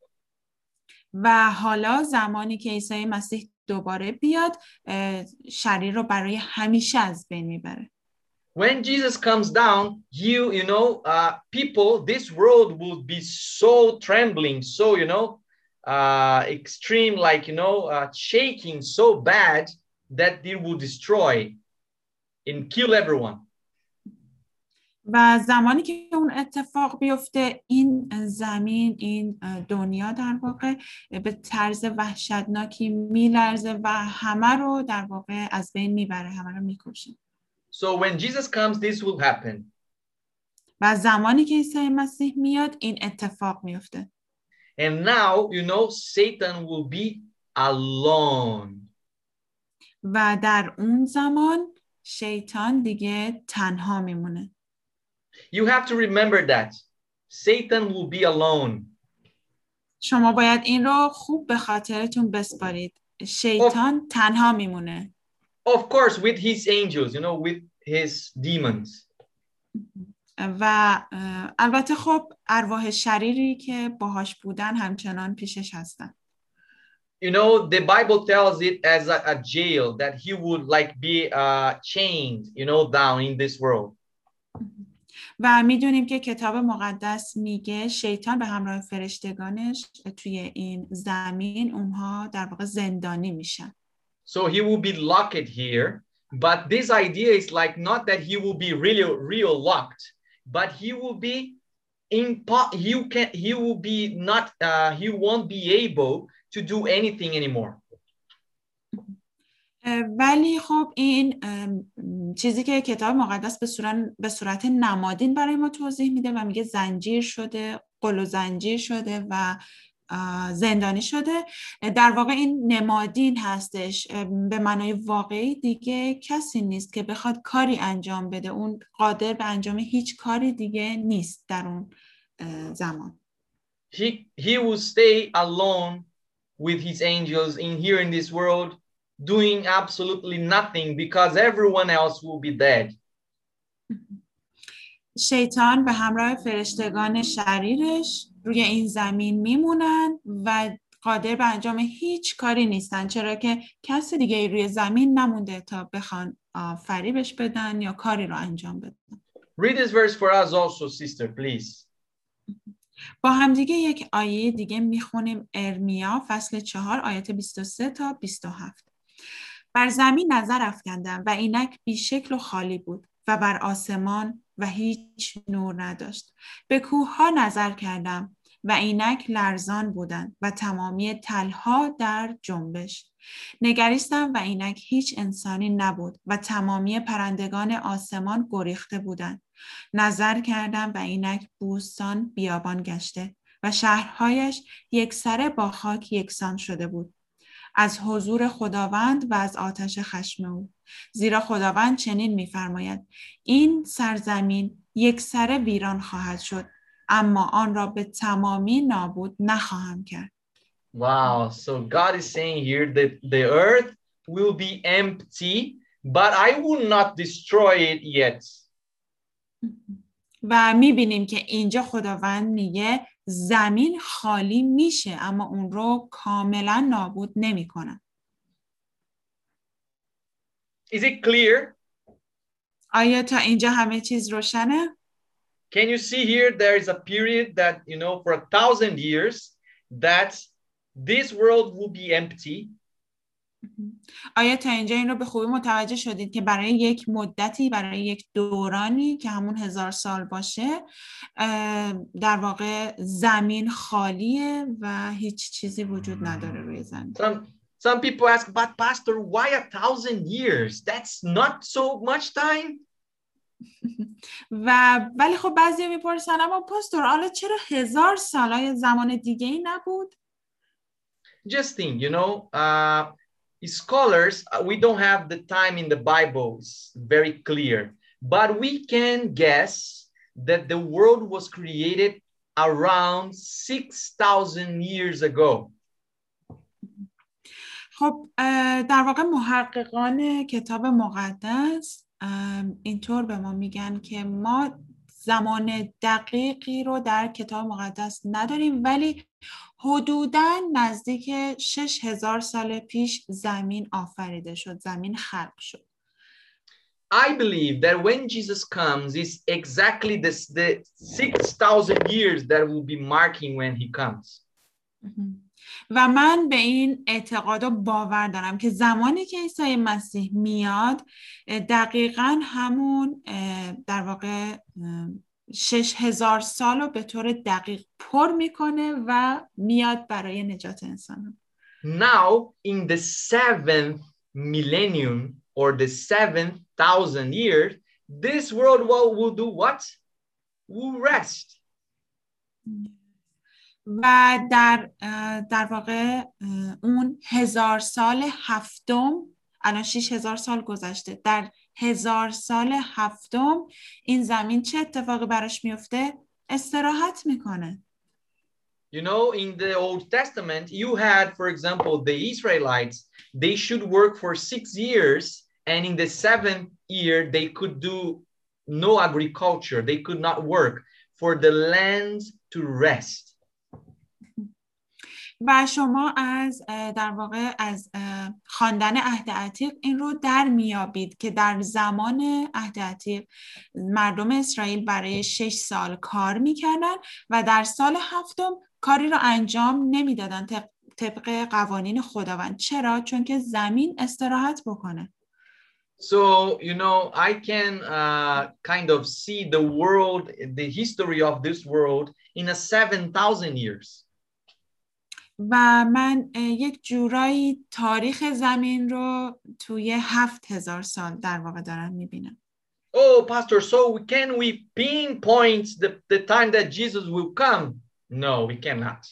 و حالا زمانی که عیسی مسیح دوباره بیاد اه، شریر رو برای همیشه از بین می‌بره When Jesus comes down, you you know, uh, people, this world will be so trembling, so you know, uh, extreme, like you know, uh, shaking so bad that it will destroy and kill everyone. و زمانی که اون اتفاق بیفته این زمین این دنیا در واقع به طرز وحشتناکی میلرزه و همه رو در واقع از بین میبره همه رو میکشه So when Jesus comes, this will happen. و زمانی که عیسی مسیح میاد این اتفاق میفته And now, you know, Satan will be alone. و در اون زمان شیطان دیگه تنها میمونه You have to remember that Satan will be alone. شما باید این رو خوب به خاطرتون بسپارید شیطان تنها میمونه Of course, with his angels, you know, with his demons. و اه، البته خب ارواح شریری که باهاش بودن همچنان پیشش هستن You know, the Bible tells it as a, a jail that he would like be uh, chained, you know, down in this world. و میدونیم که کتاب مقدس میگه شیطان به همراه فرشتگانش توی این زمین اونها در واقع زندانی میشن So he will be locked here. But this idea is like not that he will be really real locked, but he will be in he can he will be not uh, he won't be able to do anything anymore. ولی خب این چیزی که کتاب مقدس به صورت, به صورت نمادین برای ما توضیح میده و میگه زنجیر شده قل و زنجیر شده و زندانی شده. در واقع این نمادین هستش. به معنای واقعی دیگه کسی نیست که بخواد کاری انجام بده. اون قادر به انجام هیچ کاری دیگه نیست در اون زمان. He he will stay alone with his angels in here in this world doing absolutely nothing because everyone else will be dead. شیطان به همراه فرشتگان شریرش. روی این زمین میمونن و قادر به انجام هیچ کاری نیستن. چرا که کسی دیگه روی زمین نمونده تا بخوان فریبش بدن یا کاری رو انجام بدن. Read this verse for us also, sister, please. با همدیگه یک آیه دیگه می‌خونیم. ارمیا فصل چهار آیت 23 تا 27 بر زمین نظر افکندم و اینک بیشکل و خالی بود و بر آسمان و هیچ نور نداشت. به کوه ها نظر کردم و اینک لرزان بودند و تمامی تلها در جنبش. نگریستم و اینک هیچ انسانی نبود و تمامی پرندگان آسمان گریخته بودند. نظر کردم و اینک بوستان بیابان گشته و شهرهایش یک سره با خاک یکسان شده بود. از حضور خداوند و از آتش خشم او. زیرا خداوند چنین میفرماید این سرزمین یک سره ویران خواهد شد اما آن را به تمامی نابود نخواهم کرد Wow. So God is saying here that the earth will be empty, but I will not destroy it yet. و می‌بینیم که اینجا خداوند میگه زمین خالی میشه اما اون رو کاملا نابود نمی‌کنه. Is it clear? آیا تا اینجا همه چیز روشنه؟ Can you see here? There is a period that, you know, for a thousand years, that this world will be empty. آیا تا اینجا این رو به خوبی متوجه شدید که برای یک مدتی برای یک دورانی که همون هزار سال باشه در واقع زمین خالیه و هیچ چیزی وجود نداره روی زمین Some some people ask, but Pastor, why a thousand years? That's not so much time. و ولی خب بعضی میپرسن اما پاستور حالا چرا هزار سال های زمان دیگه ای نبود Just think, you know, uh, scholars, uh, we don't have the time in the Bible, it's very clear, but we can guess that the world was created around 6,000 years ago. خب در واقع محققان کتاب مقدس اینطور به ما میگن که ما زمان دقیقی رو در کتاب مقدس نداریم ولی حدودا نزدیک شش هزار سال پیش زمین آفریده شد زمین خلق شد I believe that when Jesus comes, is exactly this the 6,000 years that will be marking when he comes. و من به این اعتقاد و باور دارم که زمانی که عیسی مسیح میاد دقیقا همون در واقع شش هزار سال رو به طور دقیق پر می‌کنه و میاد برای نجات انسان Now, in the seventh millennium or the seventh thousand years, this world will, will do what? Will rest. و در در واقع اون هزار سال هفتم الان شیش هزار سال گذشته در هزار سال هفتم این زمین چه اتفاقی براش میفته استراحت می‌کنه You know, in the Old Testament, you had, for example, the Israelites, they should work for six years, and in the seventh year, they could do no agriculture, they could not work for the land to rest. و شما از در واقع از خواندن عهد عتیق این رو در میابید که در زمان عهد عتیق مردم اسرائیل برای شش سال کار می‌کردن و در سال هفتم کاری رو انجام نمی‌دادن طبق قوانین خداوند چرا؟ چون که زمین استراحت بکنه So, you know, I can uh, kind of see the world, the history of this world in a 7,000 years. و من یک جورایی تاریخ زمین رو توی هفت هزار سال در واقع دارم می‌بینم Oh, Pastor, so can we pinpoint the, the time that Jesus will come? No, we cannot.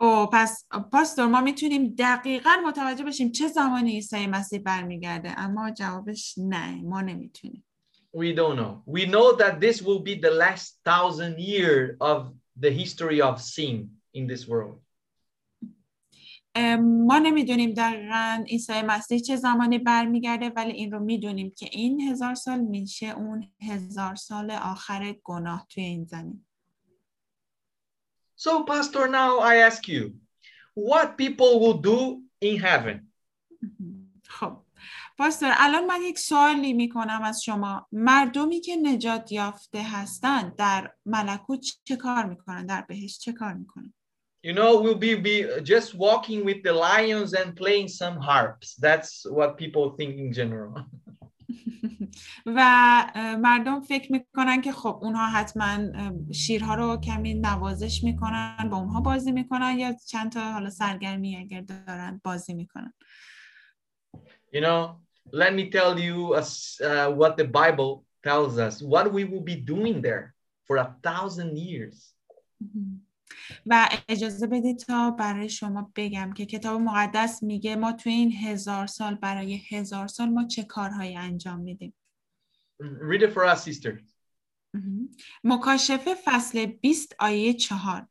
او پس پاستور ما می‌تونیم دقیقا متوجه بشیم چه زمانی عیسی مسیح برمیگرده اما جوابش نه ما نمی‌تونیم We don't know. We know that this will be the last thousand year of the history of sin in this world. ما نمی‌دونیم دقیقا عیسی مسیح چه زمانی برمیگرده ولی این رو می‌دونیم که این هزار سال میشه اون هزار سال آخر گناه توی این زمین. So, Pastor, now I ask you, what people will do in heaven? خب. پاستور الان من یک سوالی می‌کنم از شما. مردمی که نجات یافته هستند در ملکوت چه کار می‌کنن؟ در بهشت چه کار می‌کنن؟ You know, we'll be, be just walking with the lions and playing some harps. That's what people think in general. و اه، مردم فکر میکنن که خب اونها حتما اه، شیرها رو کمی نوازش میکنن با اونها بازی میکنن یا چند تا حالا سرگرمی اگر دارن بازی میکنن You know, let me tell you uh, s- uh, what the Bible tells us what we will be doing there for a thousand years. و اجازه بدید تا برای شما بگم که کتاب مقدس میگه ما تو این هزار سال برای هزار سال ما چه کارهایی انجام میدیم؟ Read it for us, sister. مکاشفه فصل 20 آیه چهار.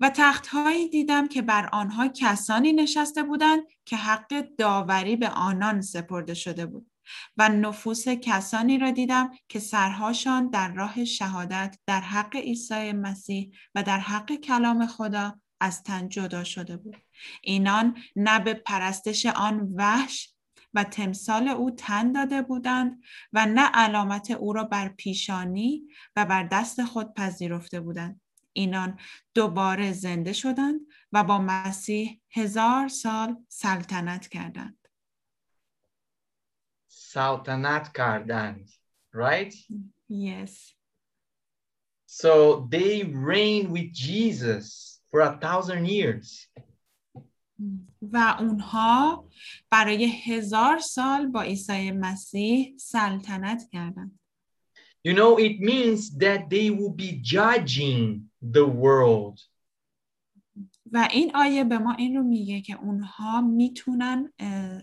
و تختهایی دیدم که بر آنها کسانی نشسته بودند که حق داوری به آنان سپرده شده بود. و نفوس کسانی را دیدم که سرهاشان در راه شهادت در حق عیسی مسیح و در حق کلام خدا از تن جدا شده بود. اینان نه به پرستش آن وحش و تمثال او تن داده بودند و نه علامت او را بر پیشانی و بر دست خود پذیرفته بودند. اینان دوباره زنده شدند و با مسیح هزار سال سلطنت کردند. Saltanat kardand, right? Yes. So they reign with Jesus for a thousand years. و اونها برای هزار سال با عیسی مسیح سلطنت کردند. You know, it means that they will be judging the world. و این آیه به ما این رو میگه که اونها می‌تونن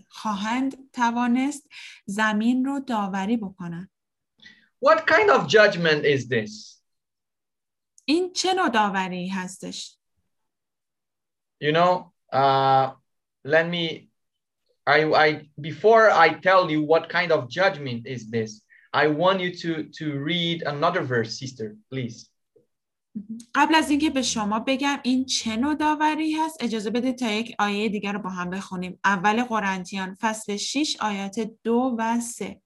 خواهند توانست زمین رو داوری بکنن. What kind of judgment is this? این چه نوع داوری هستش؟ You know, uh, let me, I, I, before I tell you what kind of judgment is this, I want you to, to read another verse, sister, please. قبل از اینکه به شما بگم این چه نوع داوری هست اجازه بدید تا یک آیه دیگر رو با هم بخونیم. اول قرنتیان فصل 6 آیات دو و سه.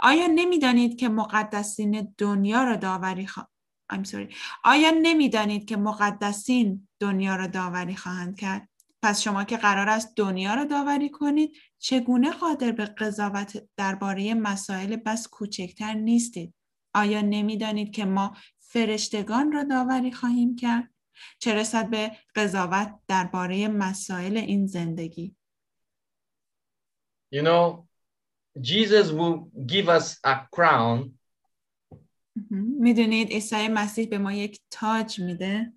آیا نمی‌دانید که مقدسین دنیا را داوری خوا... I'm sorry. آیا نمی‌دانید که مقدسین دنیا را داوری خواهند کرد؟ پس شما که قرار است دنیا را داوری کنید چگونه قادر به قضاوت درباره مسائل بس کوچکتر نیستید؟ آیا نمی‌دانید که ما فرشتگان را داوری خواهیم کرد. چه رسد به قضاوت درباره مسائل این زندگی؟ You know, Jesus will give us a crown. می‌دونید عیسی مسیح به ما یک تاج میده.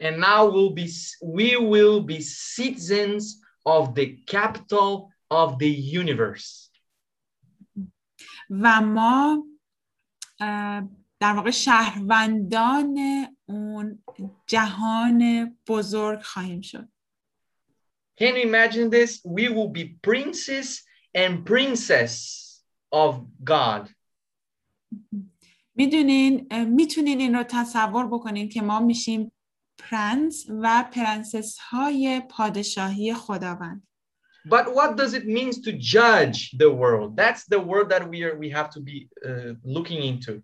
And now we'll be we will be citizens of the capital of the universe. و ما در واقع شهروندان اون جهان بزرگ خواهیم شد. Can you imagine this? We will be princes and princess of God. می‌دونین می‌تونین این رو تصور بکنین که ما میشیم پرنس و پرنسس های پادشاهی خداوند. But what does it mean to judge the world? That's the word that we are we have to be uh, looking into.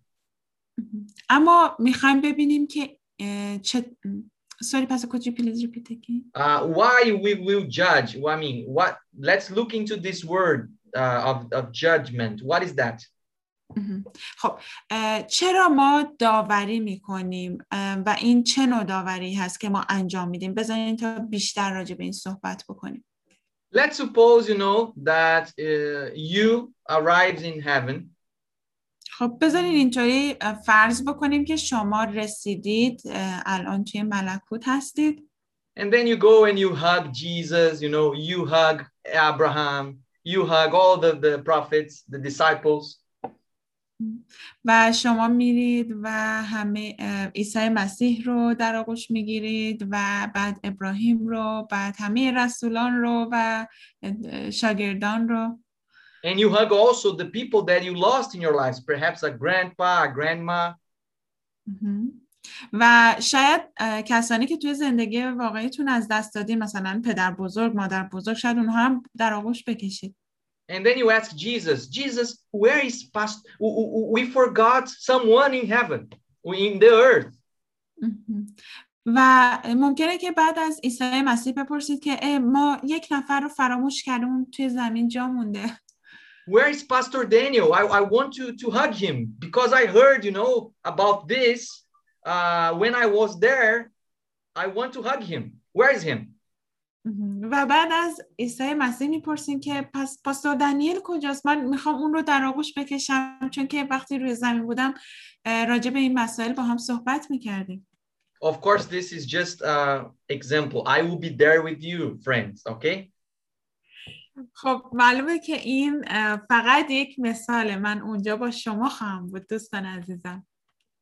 اما می‌خوایم ببینیم که چه سوری پس کجا پیلز رو پیت uh, why we will judge I mean what let's look into this word uh, of, of judgment. What is that? خب چرا ما داوری می‌کنیم؟ و این چه نوع داوری هست که ما انجام میدیم؟ بزنین تا بیشتر راجع به این صحبت بکنیم. Let's suppose you know that uh, you arrives in heaven. خب بذارین اینطوری فرض بکنیم که شما رسیدید الان توی ملکوت هستید. And then you go and you hug Jesus you know you hug Abraham you hug all the, the prophets the disciples. و شما میرید و همه عیسی مسیح رو در آغوش می‌گیرید و بعد ابراهیم رو بعد همه رسولان رو و شاگردان رو. And you hug also the people that you lost in your lives, perhaps a grandpa, a grandma. و شاید کسانی که توی زندگی واقعیتون از دست دادین مثلا پدر بزرگ، مادر بزرگ شاید اونها هم در آغوش بکشید. And then you ask Jesus, Jesus, where is past? We forgot someone in heaven, in the earth. و ممکنه که بعد از عیسی مسیح بپرسید که ما یک نفر رو فراموش کردیم توی زمین جا مونده. Where is Pastor Daniel? I, I want to, to hug him because I heard, you know, about this uh, when I was there. I want to hug him. Where is him? و بعد از عیسی مسیح میپرسیم که پس پاستور دنیل کجاست من میخوام اون رو در آغوش بکشم چون که وقتی روی زمین بودم راجع به این مسائل با هم صحبت میکردیم Of course, this is just an example. I will be there with you, friends, okay? خب معلومه که این فقط یک مثال من اونجا با شما خواهم بود دوستان عزیزم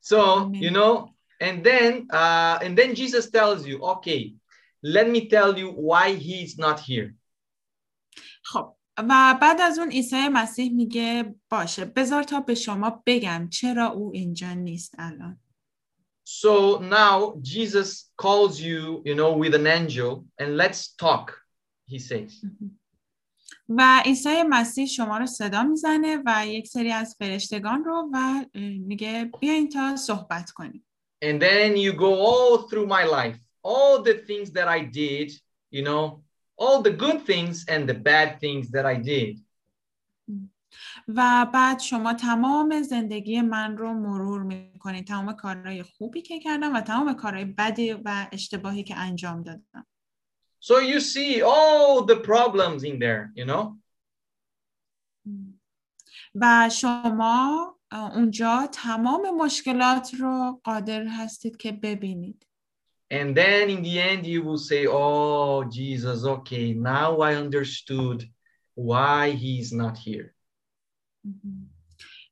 So, you know, and then uh, and then Jesus tells you, okay, let me tell you why he's not here. خب و بعد از اون عیسی مسیح میگه باشه بذار تا به شما بگم چرا او اینجا نیست الان So now Jesus calls you, you know, with an angel and let's talk, he says. و عیسی مسیح شما رو صدا می‌زنه و یک سری از فرشتگان رو و میگه بیاین تا صحبت کنیم. And then you go all through my life, all the things that I did, you know, all the good things and the bad things that I did. و بعد شما تمام زندگی من رو مرور می‌کنید تمام کارهای خوبی که کردم و تمام کارهای بدی و اشتباهی که انجام دادم So you see all the problems in there, you know? و شما اونجا تمام مشکلات رو قادر هستید که ببینید And then in the end you will say, oh, Jesus, okay, now I understood why he's not here.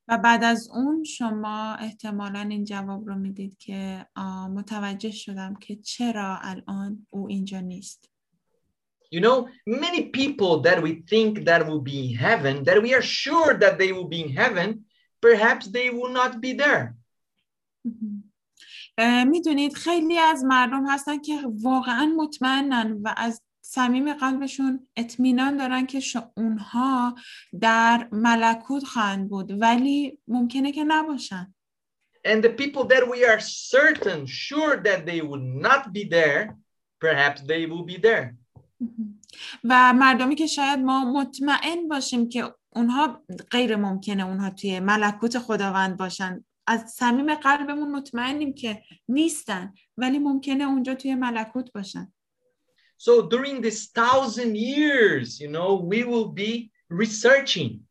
و بعد از اون شما احتمالا این جواب رو می‌دید که متوجه شدم که چرا الان او اینجا نیست. You know, many people that we think that will be in heaven, that we are sure that they will be in heaven, perhaps they will not be there. میدونید خیلی از مردم هستن که واقعا مطمئنن و از صمیم قلبشون اطمینان دارن که اونها در ملکوت خواهند بود ولی ممکنه که نباشن And the people that we are certain, sure that they will not be there, perhaps they will be there. و مردمی که شاید ما مطمئن باشیم که اونها غیر ممکنه اونها توی ملکوت خداوند باشن از صمیم قلبمون مطمئنیم که نیستن ولی ممکنه اونجا توی ملکوت باشن So during this thousand years, you know, we will be researching.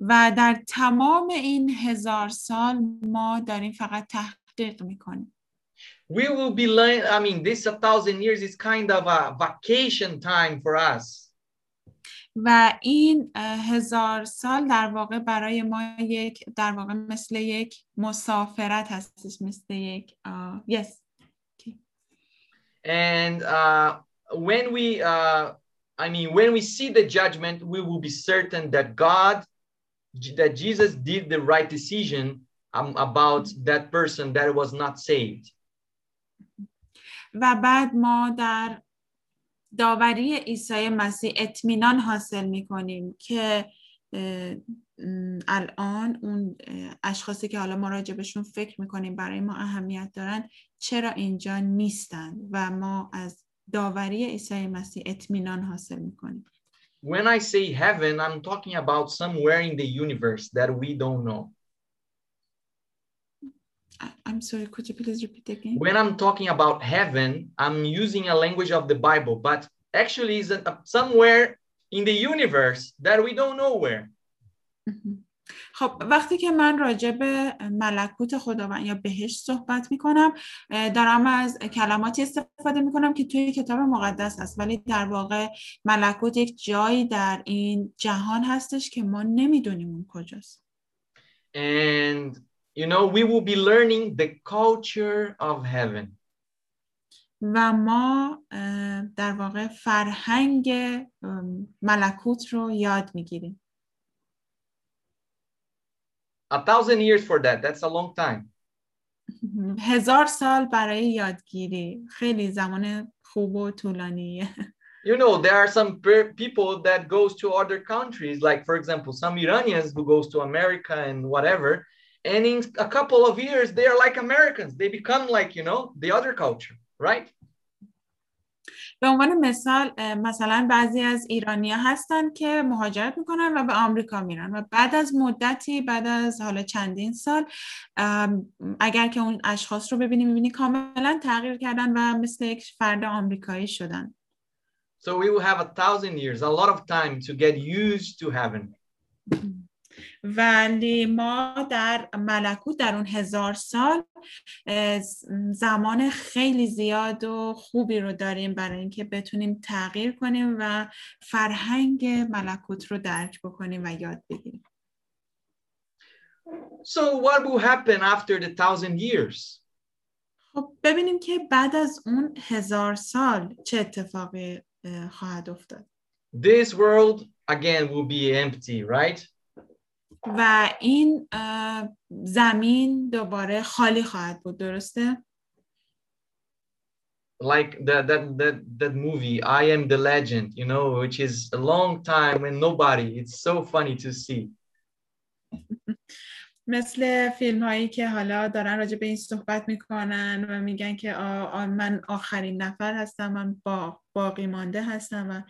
و در تمام این هزار سال ما داریم فقط تحقیق می‌کنیم. We will be learning, I mean, this a thousand years is kind of a vacation time for us. و این هزار سال در واقع برای ما یک در واقع مثل یک مسافرت هستش مثل یک uh, yes And uh, when we, uh, I mean, when we see the judgment, we will be certain that God, that Jesus did the right decision um, about that person that was not saved. و بعد ما در داوری عیسی مسیح اطمینان حاصل می کنیم که الان اون اشخاصی که حالا ما راجبشون فکر می‌کنیم برای ما اهمیت دارن چرا اینجا نیستن و ما از داوری عیسی مسیح اطمینان حاصل می‌کنیم When I say heaven, I'm talking about somewhere in the universe that we don't know. I'm sorry, could you please repeat again? When I'm talking about heaven, I'm using a language of the Bible, but actually is somewhere in the universe that we don't know where. خب وقتی که من راجع به ملکوت خداوند یا بهش صحبت می‌کنم دارم از کلماتی استفاده می‌کنم که توی کتاب مقدس هست ولی در واقع ملکوت یک جایی در این جهان هستش که ما نمی‌دونیم اون کجاست And you know we will be learning the culture of heaven. و ما در واقع فرهنگ ملکوت رو یاد میگیریم A thousand years for that, that's a long time. هزار سال برای یادگیری خیلی زمان خوب و طولانیه You know, there are some people that goes to other countries, like for example, some Iranians who goes to America and whatever, and in a couple of years, they are like Americans. They become like, you know, the other culture, right? به عنوان مثال مثلا بعضی از ایرانیا هستن که مهاجرت می‌کنن و به آمریکا میرن و بعد از مدتی بعد از حالا چندین سال اگر که اون اشخاص رو ببینی می‌بینی کاملا تغییر کردن و مثل یک فرد آمریکایی شدن So we will have a thousand years, a lot of time to get used to heaven. ولی ما در ملکوت در اون هزار سال زمان خیلی زیاد و خوبی رو داریم برای اینکه بتونیم تغییر کنیم و فرهنگ ملکوت رو درک بکنیم و یاد بگیریم So what will happen after the thousand years? خب ببینیم که بعد از اون هزار سال چه اتفاقی اه، خواهد افتاد This world again will be empty, right? و این زمین دوباره خالی خواهد بود درسته؟ Like that that that that movie, I am the legend, you know, which is a long time and nobody. It's so funny to see. مثل فیلم هایی که حالا دارن راجع به این صحبت می‌کنن و میگن که آ آ من آخرین نفر هستم من با باقی مانده هستم و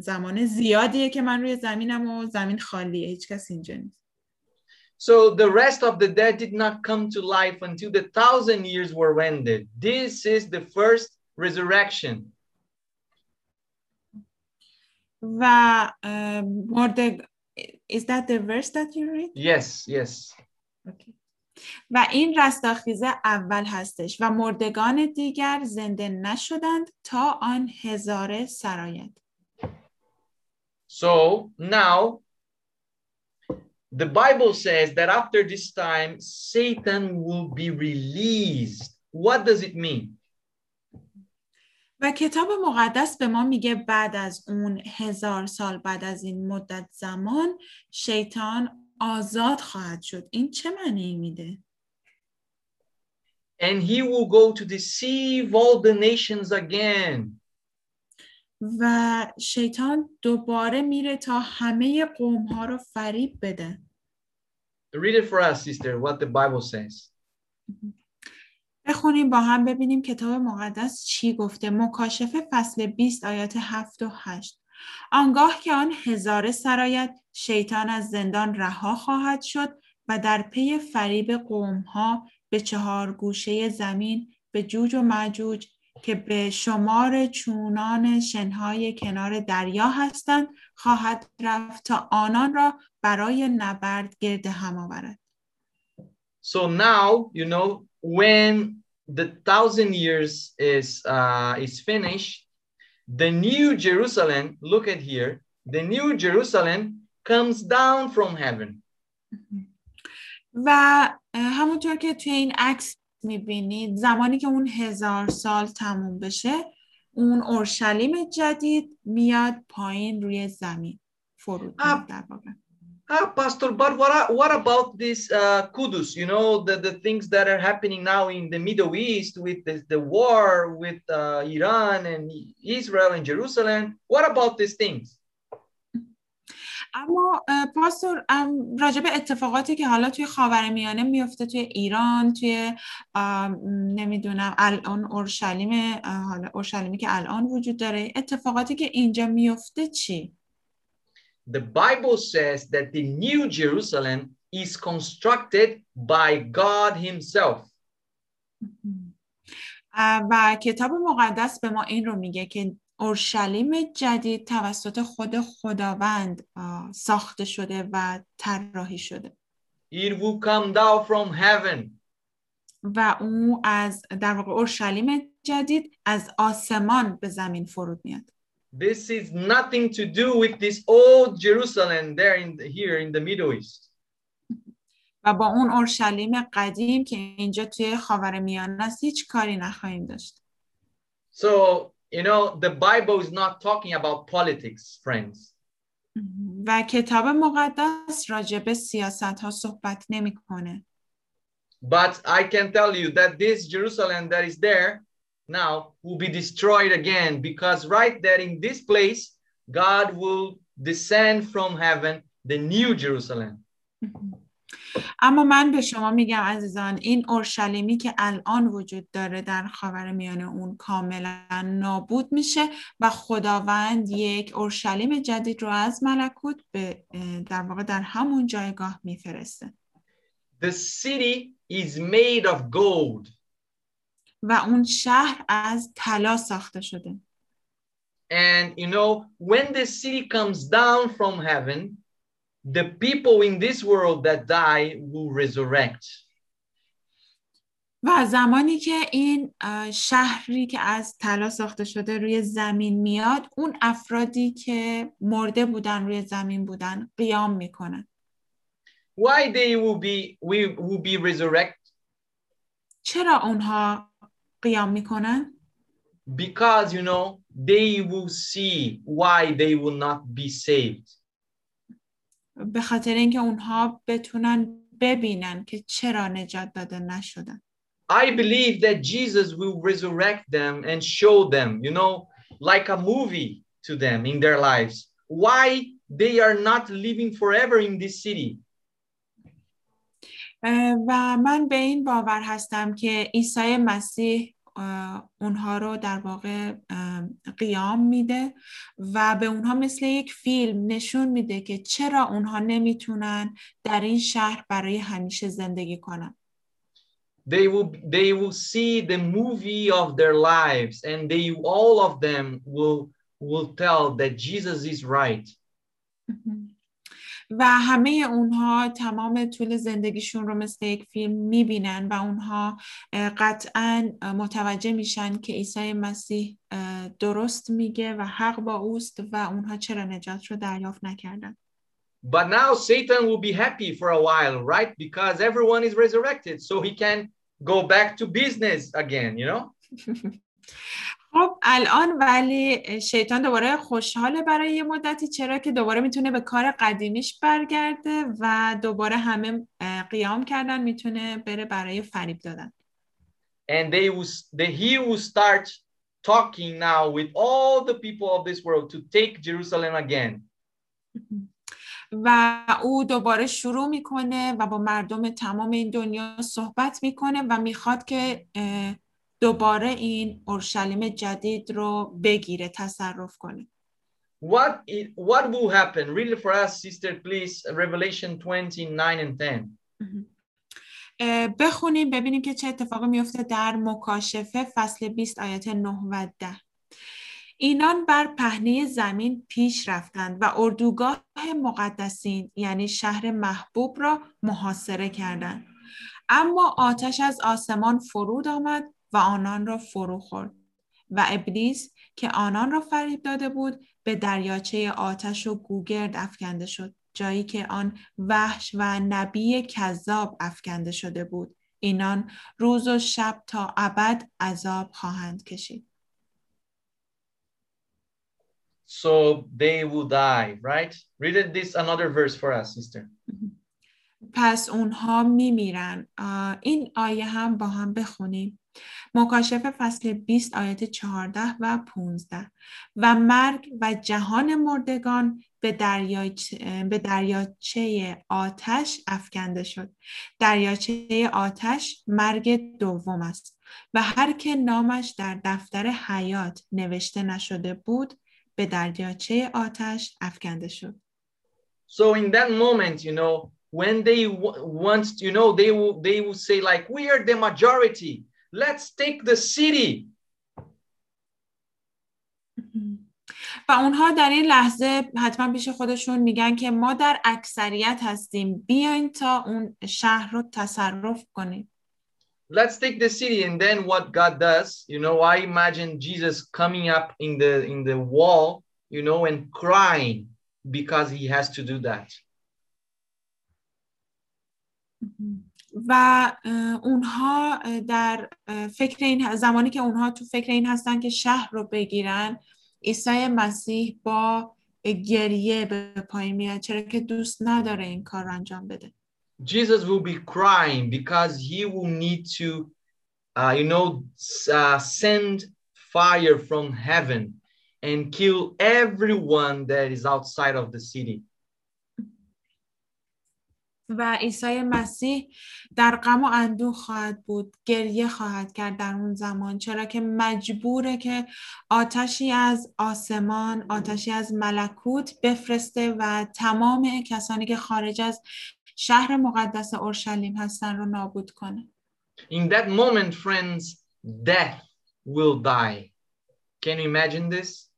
زمان زیادیه که من روی زمینم و زمین خالیه هیچ کس اینجا نیست So the rest of the dead did not come to life until the thousand years were ended. This is the first resurrection. و اه، مرد Is that the verse that you read? Yes, yes. Okay. و این رستاخیز اول هستش و مردگان دیگر زنده نشدند تا آن هزاره سرایت So now the Bible says that after this time, Satan will be released. What does it mean? و کتاب مقدس به ما میگه بعد از اون هزار سال بعد از این مدت زمان شیطان آزاد خواهد شد این چه معنی میده؟ And he will go to deceive all the nations again. و شیطان دوباره میره تا همه قوم ها رو فریب بده. Read it for us, sister, what the Bible says. بخونیم با هم ببینیم کتاب مقدس چی گفته. مکاشفه فصل 20 آیات 7 و 8 آنگاه که آن هزاره سرایت شیطان از زندان رها خواهد شد و در پی فریب قوم ها به چهار گوشه زمین به جوج و مجوج که به شمار چونان شنهای کنار دریا هستند خواهد رفت تا آنان را برای نبرد گرد هم آورد So now, you know, when the thousand years is uh, is finished, the new Jerusalem, look at here, the new Jerusalem comes down from heaven. و همونطور که توی این عکس می‌بینید زمانی که اون هزار سال تموم بشه اون اورشلیم جدید میاد پایین روی زمین فرود. میاد در واقع Ah, Pastor, but what, what about this uh, kudus? You know, the, the things that are happening now in the Middle East with the, the war with uh, Iran and Israel and Jerusalem. What about these things? اما پاستور راجع به اتفاقاتی که حالا توی خاورمیانه میفته توی ایران توی نمی‌دونم الان اورشلیم حالا اورشلیمی که الان وجود داره اتفاقاتی که اینجا میفته چی؟ The Bible says that the new Jerusalem is constructed by God Himself. و کتاب مقدس به ما این رو میگه که اورشلیم جدید توسط خود خداوند ساخته شده و طراحی شده It will come down from heaven. و او از در واقع اورشلیم جدید از آسمان به زمین فرود میاد This is nothing to do with this old Jerusalem there in the, here in the Middle East. و با اون اورشلیم قدیم که اینجا توی خاورمیانه است هیچ کاری نخواهیم داشت So, you know, the Bible is not talking about politics, friends. و کتاب مقدس راجع به سیاست ها صحبت نمیکنه But I can tell you that this Jerusalem that is there now will be destroyed again because right there in this place, God will descend from heaven the new Jerusalem. اما من به شما میگم عزیزان این اورشلیمی که الان وجود داره در خاورمیانه اون کاملا نابود میشه و خداوند یک اورشلیم جدید رو از ملکوت به در واقع در همون جایگاه میفرسته. The city is made of gold, و اون شهر از طلا ساخته شده. And you know, when the city comes down from heaven, the people in this world that die will resurrect. و زمانی که این شهری که از طلا ساخته شده روی زمین میاد اون افرادی که مرده بودن روی زمین بودن قیام می‌کنن Why they will be we will be resurrect? چرا اونها قیام می‌کنن؟ Because you know they will see why they will not be saved. به خاطر اینکه اونها بتونن ببینن که چرا نجات داده نشدن I believe that Jesus will resurrect them and show them, you know, like a movie to them in their lives, why they are not living forever in this city. و من به این باور هستم که عیسی مسیح اونها رو در واقع قیام میده و به اونها مثل یک فیلم نشون میده که چرا اونها نمی‌تونن در این شهر برای همیشه زندگی کنن They will they will see the movie of their lives and they all of them will will tell that Jesus is right. و همه اونها تمام طول زندگیشون رو مثل یک فیلم می‌بینن و اونها قطعا متوجه میشن که عیسی مسیح درست میگه و حق با اوست و اونها چرا نجات رو دریافت نکردن But now Satan will be happy for a while, right? Because everyone is resurrected, so he can go back to business again, you know? خب الان ولی شیطان دوباره خوشحاله برای یه مدتی چرا که دوباره می‌تونه به کار قدیمیش برگرده و دوباره همه قیام کردن می‌تونه بره برای فریب دادن And they will they, he will start talking now with all the people of this world to take Jerusalem again. و او دوباره شروع می‌کنه و با مردم تمام این دنیا صحبت می‌کنه و می‌خواد که دوباره این اورشلیم جدید رو بگیره تصرف کنه What it, what will happen? Read it for us, sister, please. Revelation 29 and 10. اه، بخونیم ببینیم که چه اتفاقی میفته در مکاشفه فصل 20 آیات 9 و 10 اینان بر پهنه زمین پیش رفتند و اردوگاه مقدسین یعنی شهر محبوب را محاصره کردند اما آتش از آسمان فرود آمد و آنان را فرو خورد. و ابلیس که آنان را فریب داده بود به دریاچه آتش و گوگرد افکنده شد جایی که آن وحش و نبی کذاب افکنده شده بود. اینان روز و شب تا ابد عذاب خواهند کشید. So they will die, right? Read it this another verse for us, sister. پس اونها میمیرن. این آیه هم با هم بخونیم. مکاشفه فصل 20 آیات 14 و 15 و مرگ و جهان مردگان به دریاچه, به دریاچه آتش افکنده شد. دریاچه آتش مرگ دوم است و هر که نامش در دفتر حیات نوشته نشده بود به دریاچه آتش افکنده شد. So in that moment, you know, when they want, you know, they will they will say like, "We are the majority. Let's take the city." و اونها در این لحظه حتما پیش خودشون میگن که ما در اکثریت هستیم بیاین تا اون شهر رو تصرف کنیم Let's take the city, and then what God does, you know, I imagine Jesus coming up in the in the wall, you know, and crying because he has to do that. و اونها در فکر این زمانی که اونها تو فکر این هستن که شهر رو بگیرن عیسی مسیح با گریه به پایین میاد چرا که دوست نداره این کار رو انجام بده Jesus will be crying because he will need to, uh, you know, uh, send fire from heaven and kill everyone that is outside of the city. و عیسی مسیح در غم و اندوه خواهد بود گریه خواهد کرد در اون زمان چرا که مجبوره که آتشی از آسمان آتشی از ملکوت بفرسته و تمام کسانی که خارج از شهر مقدس اورشلیم هستن رو نابود کنه In that moment, friends, death will die. Can you imagine this?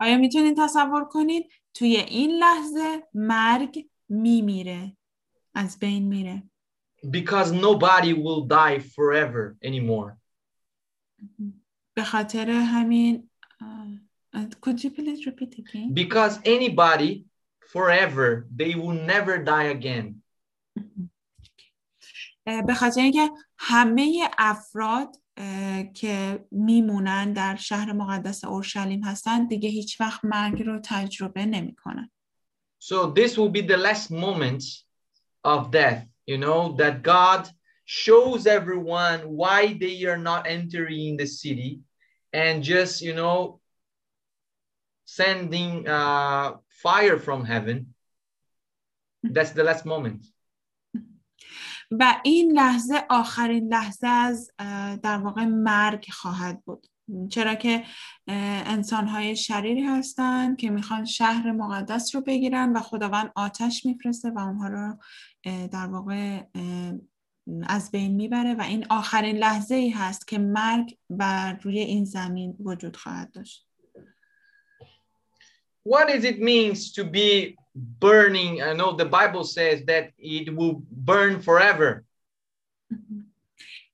آیا می‌تونید تصور کنید توی این لحظه مرگ میمیره از بین میره because nobody will die forever anymore. به خاطر همین uh, could you please repeat again Because anybody forever, they will never die again. به خاطر اینکه همه افراد که میمونن در شهر مقدس اورشلیم هستن دیگه هیچ وقت مرگ رو تجربه نمی‌کنن. So this will be the last moment of death, you know, that God shows everyone why they are not entering the city and just, you know, sending uh, fire from heaven. That's the last moment. و این لحظه آخرین لحظه از در واقع مرگ خواهد بود چرا که انسان های شریری هستند که می‌خوان شهر مقدس رو بگیرن و خداوند آتش میفرسته و اونها رو در واقع از بین می‌بره و این آخرین لحظه ای هست که مرگ بر روی این زمین وجود خواهد داشت What does it means to be burning? I know the Bible says that it will burn forever.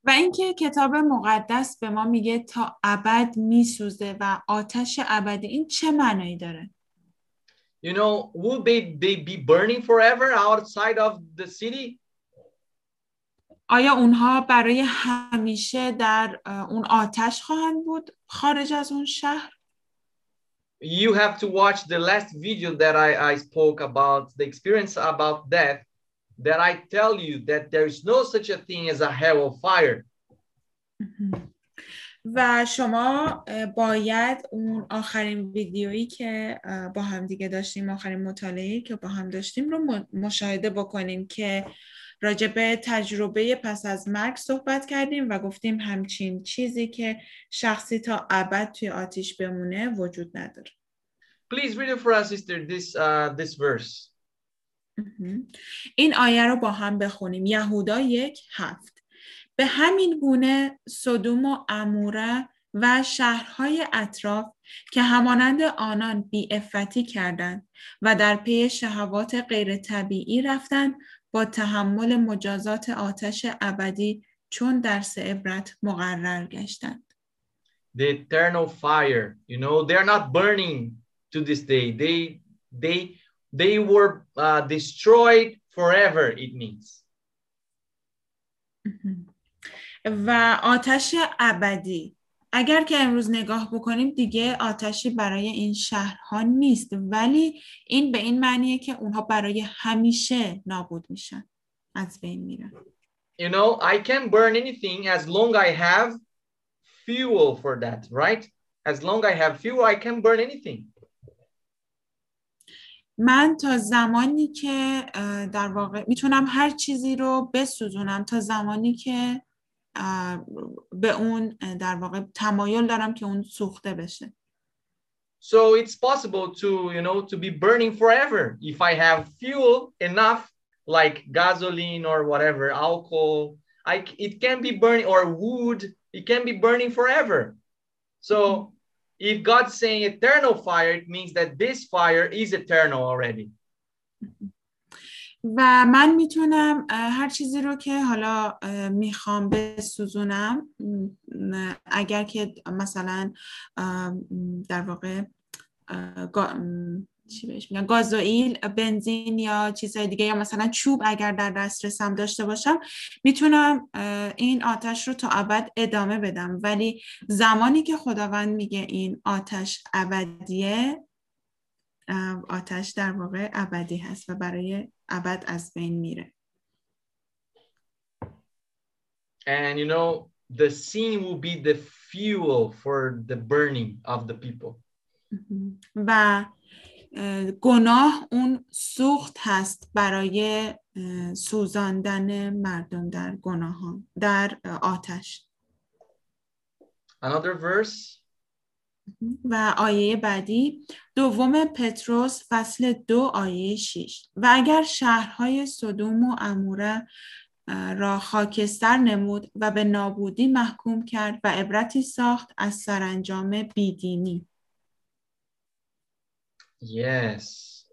و اینکه کتاب مقدس به ما میگه تا ابد میسوزه و آتش ابدی این چه معنایی داره؟ You know, will they, they be burning forever outside of the city? آیا اونها برای همیشه در اون آتش خواهند بود خارج از اون شهر؟ you have to watch the last video that I, I spoke about the experience about death that I tell you that there is no such a thing as a hell of fire. و شما باید اون آخرین ویدیویی که با هم دیگه داشتیم آخرین مطالعه که با هم داشتیم رو مشاهده بکنیم که راجع به تجربه پس از مرگ صحبت کردیم و گفتیم همچین چیزی که شخصی تا ابد توی آتیش بمونه وجود نداره. Please read it for us, sister, this, uh, this verse. این آیه رو با هم بخونیم. یهودا یک هفت. به همین گونه صدوم و اموره و شهرهای اطراف که همانند آنان بی افتی کردند و در پی شهوات غیر طبیعی رفتند با تحمل مجازات آتش ابدی چون درس عبرت مقرر گشتند. The eternal fire, you know, they're not burning to this day. They, they, they were uh, destroyed forever, it means. و آتش ابدی اگر که امروز نگاه بکنیم دیگه آتشی برای این شهرها نیست ولی این به این معنیه که اونها برای همیشه نابود میشن از بین میرن You know, I can burn anything as long I have fuel for that, right? As long I have fuel, I can burn anything. من تا زمانی که در واقع می‌تونم هر چیزی رو بسوزونم تا زمانی که به اون در واقع تمایل دارم که اون سوخته بشه So it's possible to, you know, to be burning forever if I have fuel enough, like gasoline or whatever, alcohol. I it can be burning or wood. It can be burning forever. So if God's saying eternal fire, it means that this fire is eternal already. و من می‌تونم هر چیزی رو که حالا می‌خوام بسوزونم اگر که مثلا در واقع چی بهش میگن گازوئیل بنزین یا چیزهای دیگه یا مثلا چوب اگر در دسترسم داشته باشم می‌تونم این آتش رو تا ابد ادامه بدم ولی زمانی که خداوند میگه این آتش ابدیه آتش در واقع ابدی هست و برای ابد از بین میره And you know, the sin will be the fuel for the burning of the people. و گناه اون سوخت هست برای سوزاندن مردم در گناه در آتش. Another verse. و آیه بعدی دوم پتروس فصل دو آیه شیش. و اگر شهرهای صدوم و اموره را خاکستر نمود و به نابودی محکوم کرد و عبرتی ساخت از سرانجام بیدینی. Yes.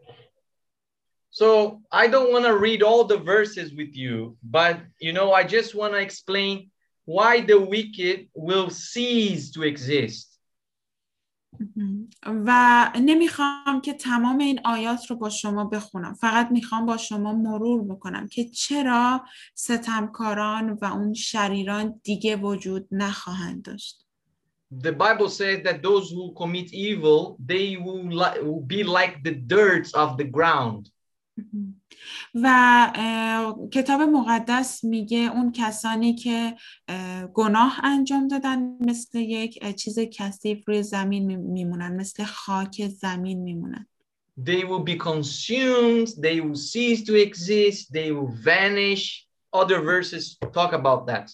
So I don't want to read all the verses with you, but you know, I just want to explain why the wicked will cease to exist. و نمی‌خوام که تمام این آیات رو با شما بخونم فقط می‌خوام با شما مرور بکنم که چرا ستمکاران و اون شریران دیگه وجود نخواهند داشت The Bible says that those who commit evil, they will, li- will be like the dirt of the ground. و اه، کتاب مقدس میگه اون کسانی که اه، گناه انجام دادن مثل یک اه، چیز کثیف روی زمین می- میمونن مثل خاک زمین میمونن They will be consumed, they will cease to exist, they will vanish. Other verses talk about that.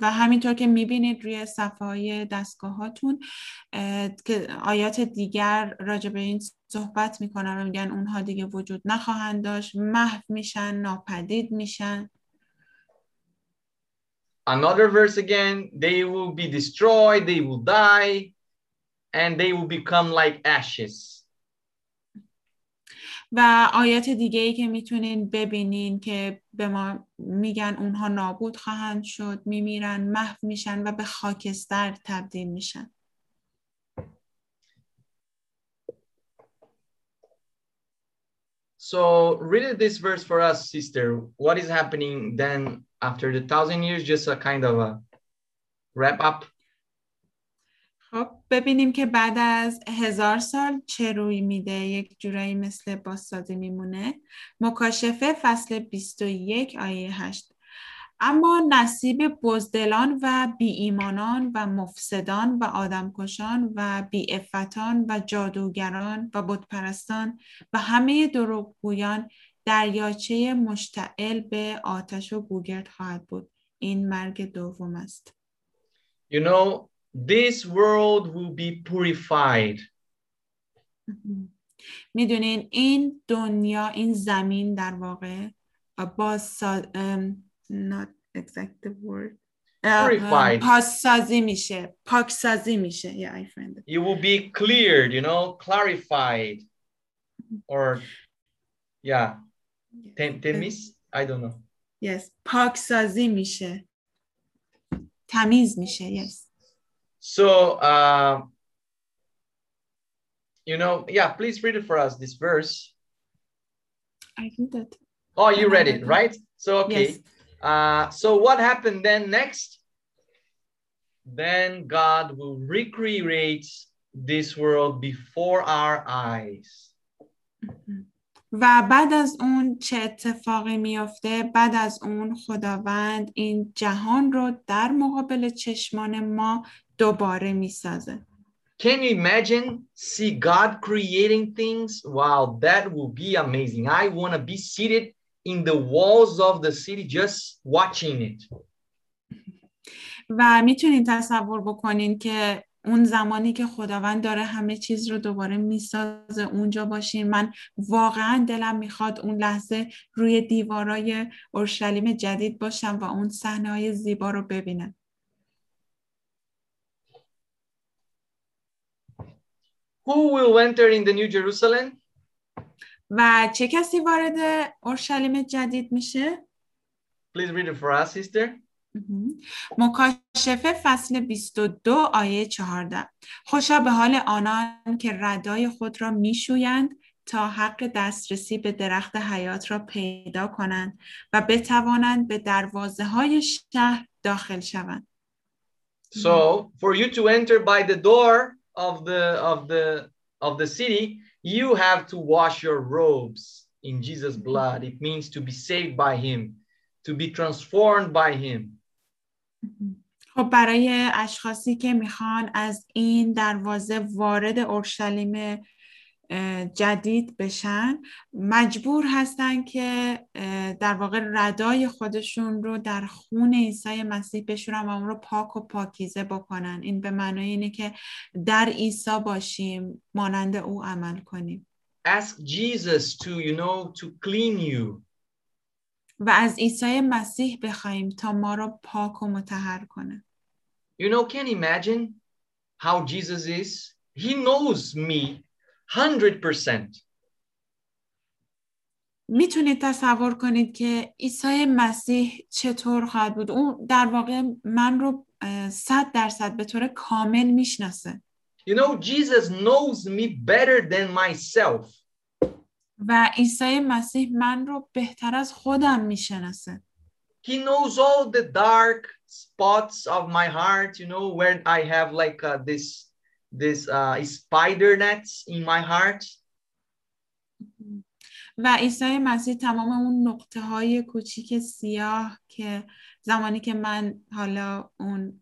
و همینطور که می‌بینید روی صفحه های دستگاه هاتون که آیات دیگر راجع به این صحبت می‌کنن و میگن اونها دیگه وجود نخواهند داشت محو میشن ناپدید میشن Another verse again, they will be destroyed, they will die, and they will become like ashes. و آیات دیگه ای که می‌تونین ببینین که به ما میگن اونها نابود خواهند شد میمیرن محو میشن و به خاکستر تبدیل میشن So read this verse for us, sister. What is happening then after the thousand years? Just a kind of a wrap up. خب ببینیم که بعد از هزار سال چه روی میده. یک جورایی مثل بازسازی میمونه. مکاشفه فصل 21 آیه 8 اما نصیب بزدلان و بی ایمانان و مفسدان و آدمکشان و بی افتان و جادوگران و بتپرستان و همه دروغگویان دریاچه مشتعل به آتش و گوگرد خواهد بود. این مرگ دوم است. You know, this world will be purified. میدونین این دنیا این زمین در واقع باز سا... ام، not exact the word اه، Purified. پاسسازی میشه پاکسازی میشه yeah I find it It will be cleared, you know, clarified. Or, yeah, tem- temis? I don't know. yes پاکسازی میشه تمیز میشه yes So, uh, you know, yeah, please read it for us, this verse. I think that Oh, you read it, Mhm. right? So, okay. yes Uh, so what happened then next? Then God will recreate this world before our eyes. و بعد از اون چه اتفاقی میافته بعد از اون خداوند این جهان رو در مقابل چشمان ما دوباره می‌سازه Can you imagine see God creating things? Wow, that will be amazing. I want to be seated in the walls of the city just watching it. و می‌تونین تصور بکنین که اون زمانی که خداوند داره همه چیز رو دوباره می‌سازه اونجا باشین من واقعا دلم می‌خواد اون لحظه روی دیوارای اورشلیم جدید باشم و اون صحنه های زیبا رو ببینم Who will enter in the New Jerusalem? و چه کسی وارد اورشلیم جدید میشه؟ Please read it for us, sister. مکاشفه فصل 22 آیه 14 خوشا به حال آنان که ردای خود را میشویند تا حق دسترسی به درخت حیات را پیدا کنند و بتوانند به دروازه های شهر داخل شوند So for you to enter by the door of the of the of the city, you have to wash your robes in Jesus' blood. It means to be saved by him, to be transformed by him. خب برای اشخاصی که میخوان از این دروازه وارد اورشلیم اه، جدید بشن. مجبور هستن که در واقع ردای خودشون رو در خون عیسی مسیح بشورن و اون رو پاک و پاکیزه بکنن. این به معنای اینه که در عیسی باشیم مانند او عمل کنیم. Ask Jesus to, you know, to clean you. و از عیسی مسیح بخوایم تا ما رو پاک و متحر کنه. You know, can imagine how Jesus is? He knows me. 100%. می‌تونید تصور کنید که عیسی مسیح چطور خواهد بود اون در واقع من رو صد درصد به طور کامل می‌شناسه You know, Jesus knows me better than myself. و عیسی مسیح من رو بهتر از خودم می‌شناسه He knows all the dark spots of my heart, you know, where I have like uh, this this uh, spider nets in my heart. و عیسی مسیح تمام اون نقطه های کوچیک سیاه که زمانی که من حالا اون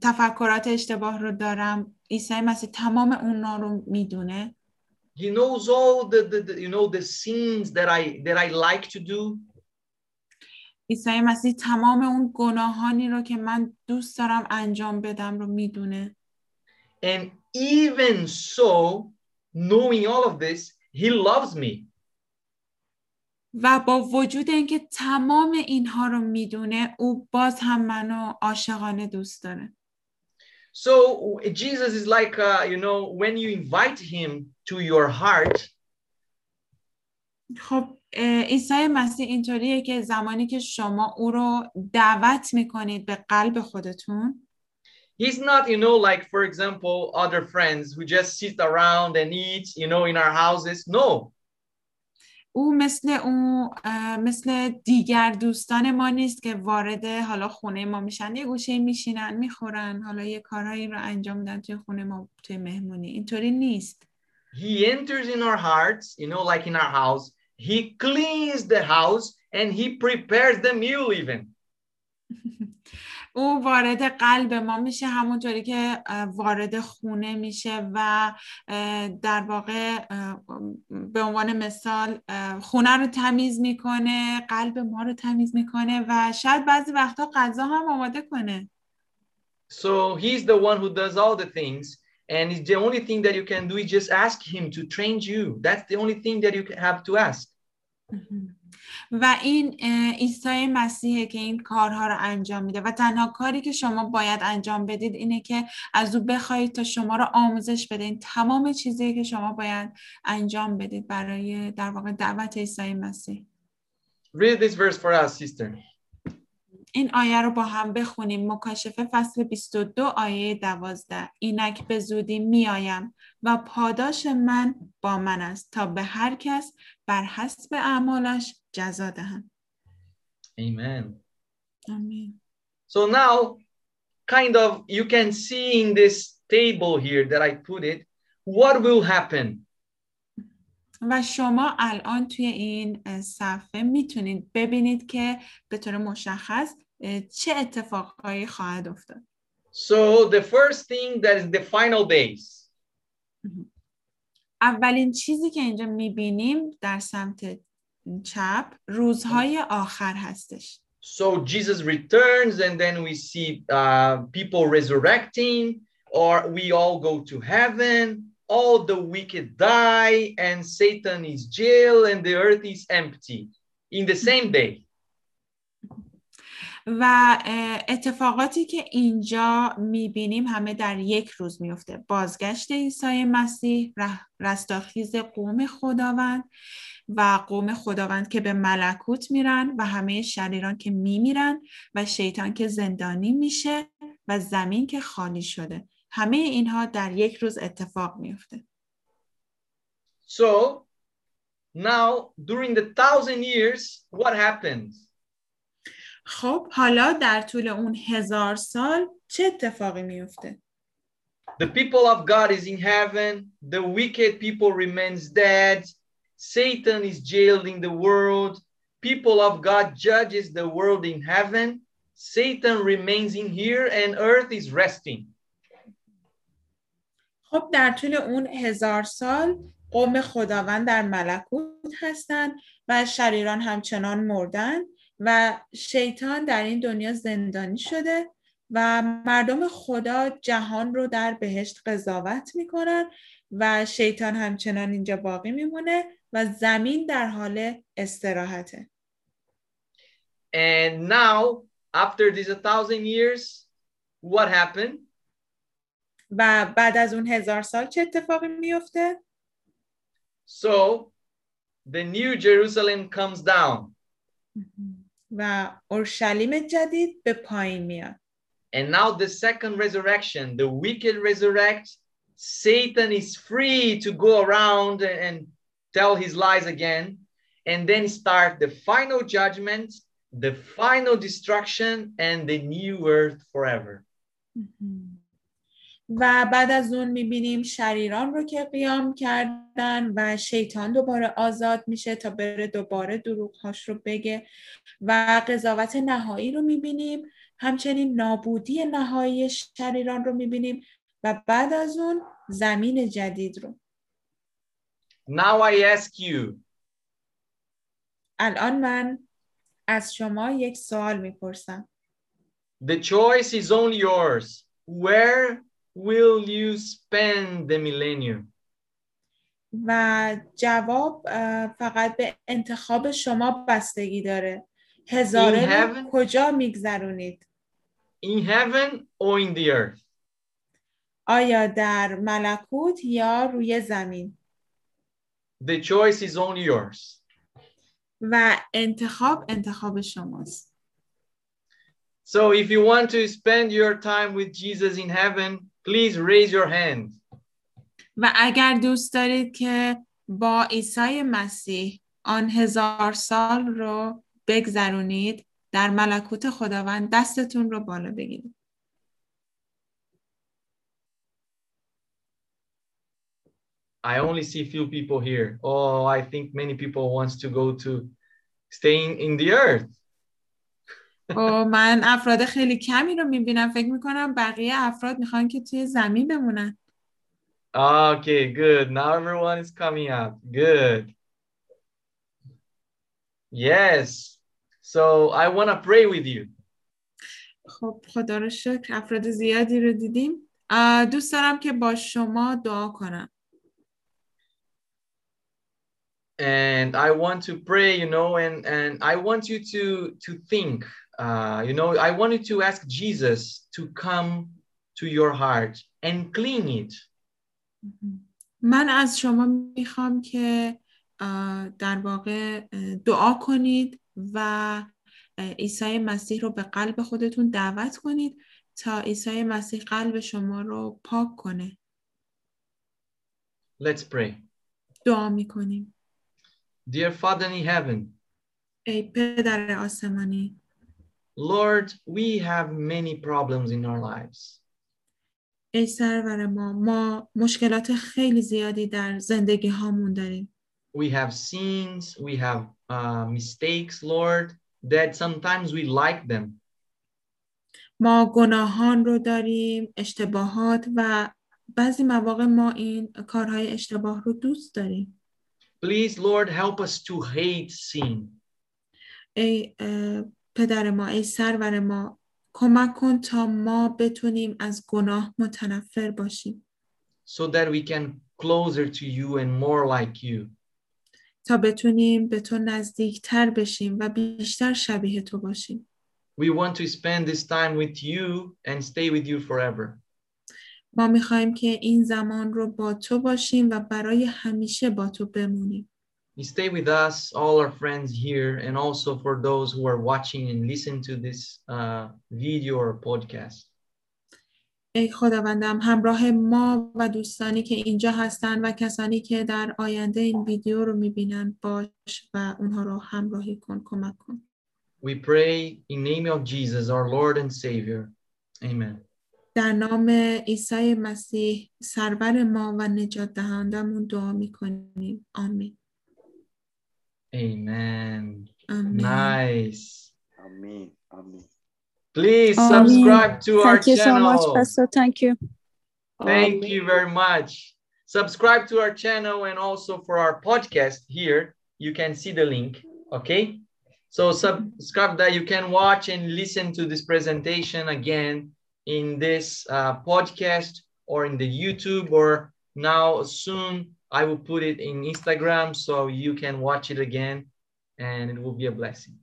تفکرات اشتباه رو دارم عیسی مسیح تمام اونا رو می‌دونه He knows all the, the, the you know the sins that I that I like to do. عیسی مسیح تمام اون گناهانی رو که من دوست دارم انجام بدم رو می‌دونه And even so, knowing all of this, he loves me. و با وجود اینکه تمام اینها رو می‌دونه او باز هم منو عاشقانه دوست داره So Jesus is like uh, you know when you invite him to your heart, خب عیسی مسیح اینطوریه که زمانی که شما او رو دعوت می‌کنید به قلب خودتون. He's not you know like for example other friends who just sit around and eat you know in our houses. No, او مثل اه، مثل دیگر دوستان ما نیست که وارد حالا خونه ما میشن. یه گوشه میشینن می‌خورن. حالا یه کارهایی رو انجام میدن توی خونه ما توی مهمونی. اینطوری نیست. He enters in our hearts, you know, like in our house. He cleans the house and he prepares the meal even. او وارد قلب ما میشه همونطوری که وارد خونه میشه و در واقع به عنوان مثال خونه رو تمیز می‌کنه قلب ما رو تمیز می‌کنه و شاید بعضی وقتا غذا هم آماده کنه So he's the one who does all the things. And it's the only thing that you can do is just ask him to train you. That's the only thing that you have to ask. و این اه، عیسی مسیحه که این کارها رو انجام میده و تنها کاری که شما باید انجام بدید اینه که از او بخواید تا شما رو آموزش بده این تمام چیزی که شما باید انجام بدید برای در واقع دعوت عیسی مسیح Read this verse for us, sister. این آیه رو با هم بخونیم مکاشفه فصل 22 آیه 12 اینک به زودی میآیم و پاداش من با من است تا به هر کس بر حسب اعمالش جزا دهم Amen. آمین So now, kind of, you can see in this table here that I put it, what will happen. و شما الان توی این صفحه می‌تونید ببینید که به طور مشخص چه اتفاقهایی خواهد افتاد So the first thing that is the final days. اولین چیزی که اینجا می‌بینیم در سمت چپ روزهای آخر هستش So Jesus returns, and then we see uh, people resurrecting, or we all go to heaven. All the wicked die, and Satan is jail, and the earth is empty in the same day. و اتفاقاتی که اینجا می‌بینیم همه در یک روز میفته بازگشت عیسی مسیح رستاخیز قوم خداوند و قوم خداوند که به ملکوت میرن و همه شریران که میمیرن و شیطان که زندانی میشه و زمین که خالی شده همه اینها در یک روز اتفاق میفته So now, during the thousand years, what happens? خب حالا در طول اون هزار سال چه اتفاقی میفته؟ The people of God is in heaven. The wicked people remains dead. Satan is jailed in the world. People of God judges the world in heaven. Satan remains in here and earth is resting. خب در طول اون هزار سال قوم خداوند در ملکوت هستند و شریران همچنان مردن و شیطان در این دنیا زندانی شده و مردم خدا جهان رو در بهشت قضاوت می‌کنن و شیطان همچنان اینجا باقی میمونه و زمین در حال استراحته And now, after these a thousand years, what happened? و بعد از اون هزار سال چه اتفاقی میفته؟ So the new Jerusalem comes down. و اورشلیم جدید به پایین میاد And now the second resurrection, the wicked resurrect. Satan is free to go around and tell his lies again. And then start the final judgment, the final destruction, and the new earth forever. و بعد از اون می‌بینیم شریران رو که قیام کردن و شیطان دوباره آزاد میشه تا بره دوباره دروغهاش رو بگه و قضاوت نهایی رو می‌بینیم. همچنین نابودی نهایی شریران رو می‌بینیم و بعد از اون زمین جدید رو. Now I ask you, الان من از شما یک سوال می‌پرسم. The choice is only yours. Where will you spend the millennium? و جواب اه، فقط به انتخاب شما بستگی داره هزاره In رو heaven? کجا میگذرونید In heaven or in the earth? آیا در ملکوت یا روی زمین The choice is only yours. و انتخاب انتخاب شماست So if you want to spend your time with Jesus in heaven, please raise your hand. و اگر دوست دارید که با عیسی مسیح آن هزار سال رو بگذرونید در ملکوت خداوند دستتون رو بالا بگیرید I only see few people here. Oh, I think many people wants to go to staying in the earth. و من افراد خیلی کمی رو می‌بینم فکر می‌کنم بقیه افراد می‌خوان که توی زمین بمونن Okay, good. Now everyone is coming up. Good. Yes. So I want to pray with you. خب خدا رو شکر افراد زیادی رو دیدیم دوست دارم که با شما دعا کنم and I want to pray, you know, and and I want you to to think, uh, you know, I want you to ask Jesus to come to your heart and clean it. من از شما می‌خوام که در واقع دعا کنید و عیسی مسیح رو به قلب خودتون دعوت کنید تا عیسی مسیح قلب شما رو پاک کنه Let's pray. دعا می‌کنیم Dear Father in heaven, ای پدر آسمانی Lord, we have many problems in our lives. ای سرور ما ما مشکلات خیلی زیادی در زندگی هامون داریم We have sins, we have uh, mistakes, Lord, that sometimes we like them. ما گناهان رو داریم اشتباهات و بعضی مواقع ما این کارهای اشتباه رو دوست داریم Please, Lord, help us to hate sin. ای اه، پدر ما ای سرور ما کمک کن تا ما بتونیم از گناه متنفر باشیم so that we can closer to you and more like you. تا بتونیم به تو نزدیکتر بشیم و بیشتر شبیه تو باشیم We want to spend this time with you and stay with you forever. ما می‌خوایم که این زمان رو با تو باشیم و برای همیشه با تو بمونیم Stay with us, all our friends here, and also for those who are watching and listen to this uh, video or podcast. ای خداوندم همراه ما و دوستانی که اینجا هستن و کسانی که در آینده این ویدیو رو می‌بینن باش و اونها رو همراهی کن کمک کن We pray in name of Jesus, our Lord and Savior. Amen. در نام عیسی مسیح سرور ما و نجات دهندمون دعا می‌کنیم آمین Amen. Amen. Nice. Amen. Amen. Please subscribe Amen. to Thank our channel. Thank you so much, Pastor. Thank you. Thank Amen. you very much. Subscribe to our channel and also for our podcast here. You can see the link. Okay. So subscribe that you can watch and listen to this presentation again in this uh, podcast or in the YouTube or now soon I will put it in Instagram so you can watch it again and it will be a blessing.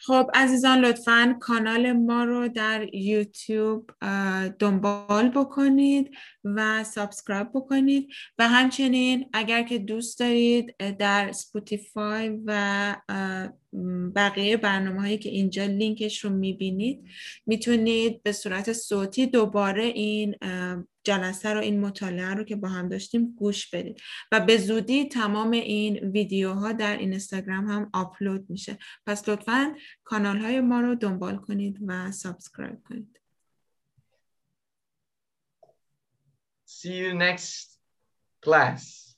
خب عزیزان لطفا کانال ما رو در یوتیوب دنبال بکنید و سابسکرایب بکنید و همچنین اگر که دوست دارید در Spotify و بقیه برنامه هایی که اینجا لینکش رو می‌بینید می‌تونید به صورت صوتی دوباره این جلسه رو این مطالعه رو که با هم داشتیم گوش بدید. و به زودی تمام این ویدیوها در اینستاگرام هم آپلود میشه. پس لطفا کانال های ما رو دنبال کنید و subscribe کنید. See you next class.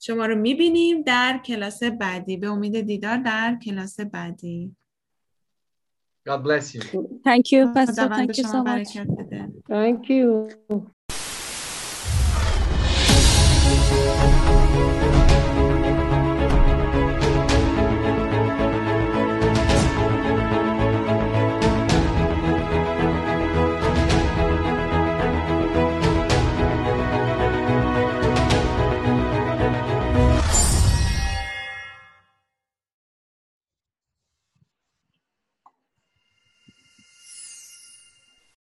شما رو می‌بینیم در کلاس بعدی. به امید دیدار در کلاس بعدی. God bless you. Thank you, Pastor. Thank you so much. Thank you.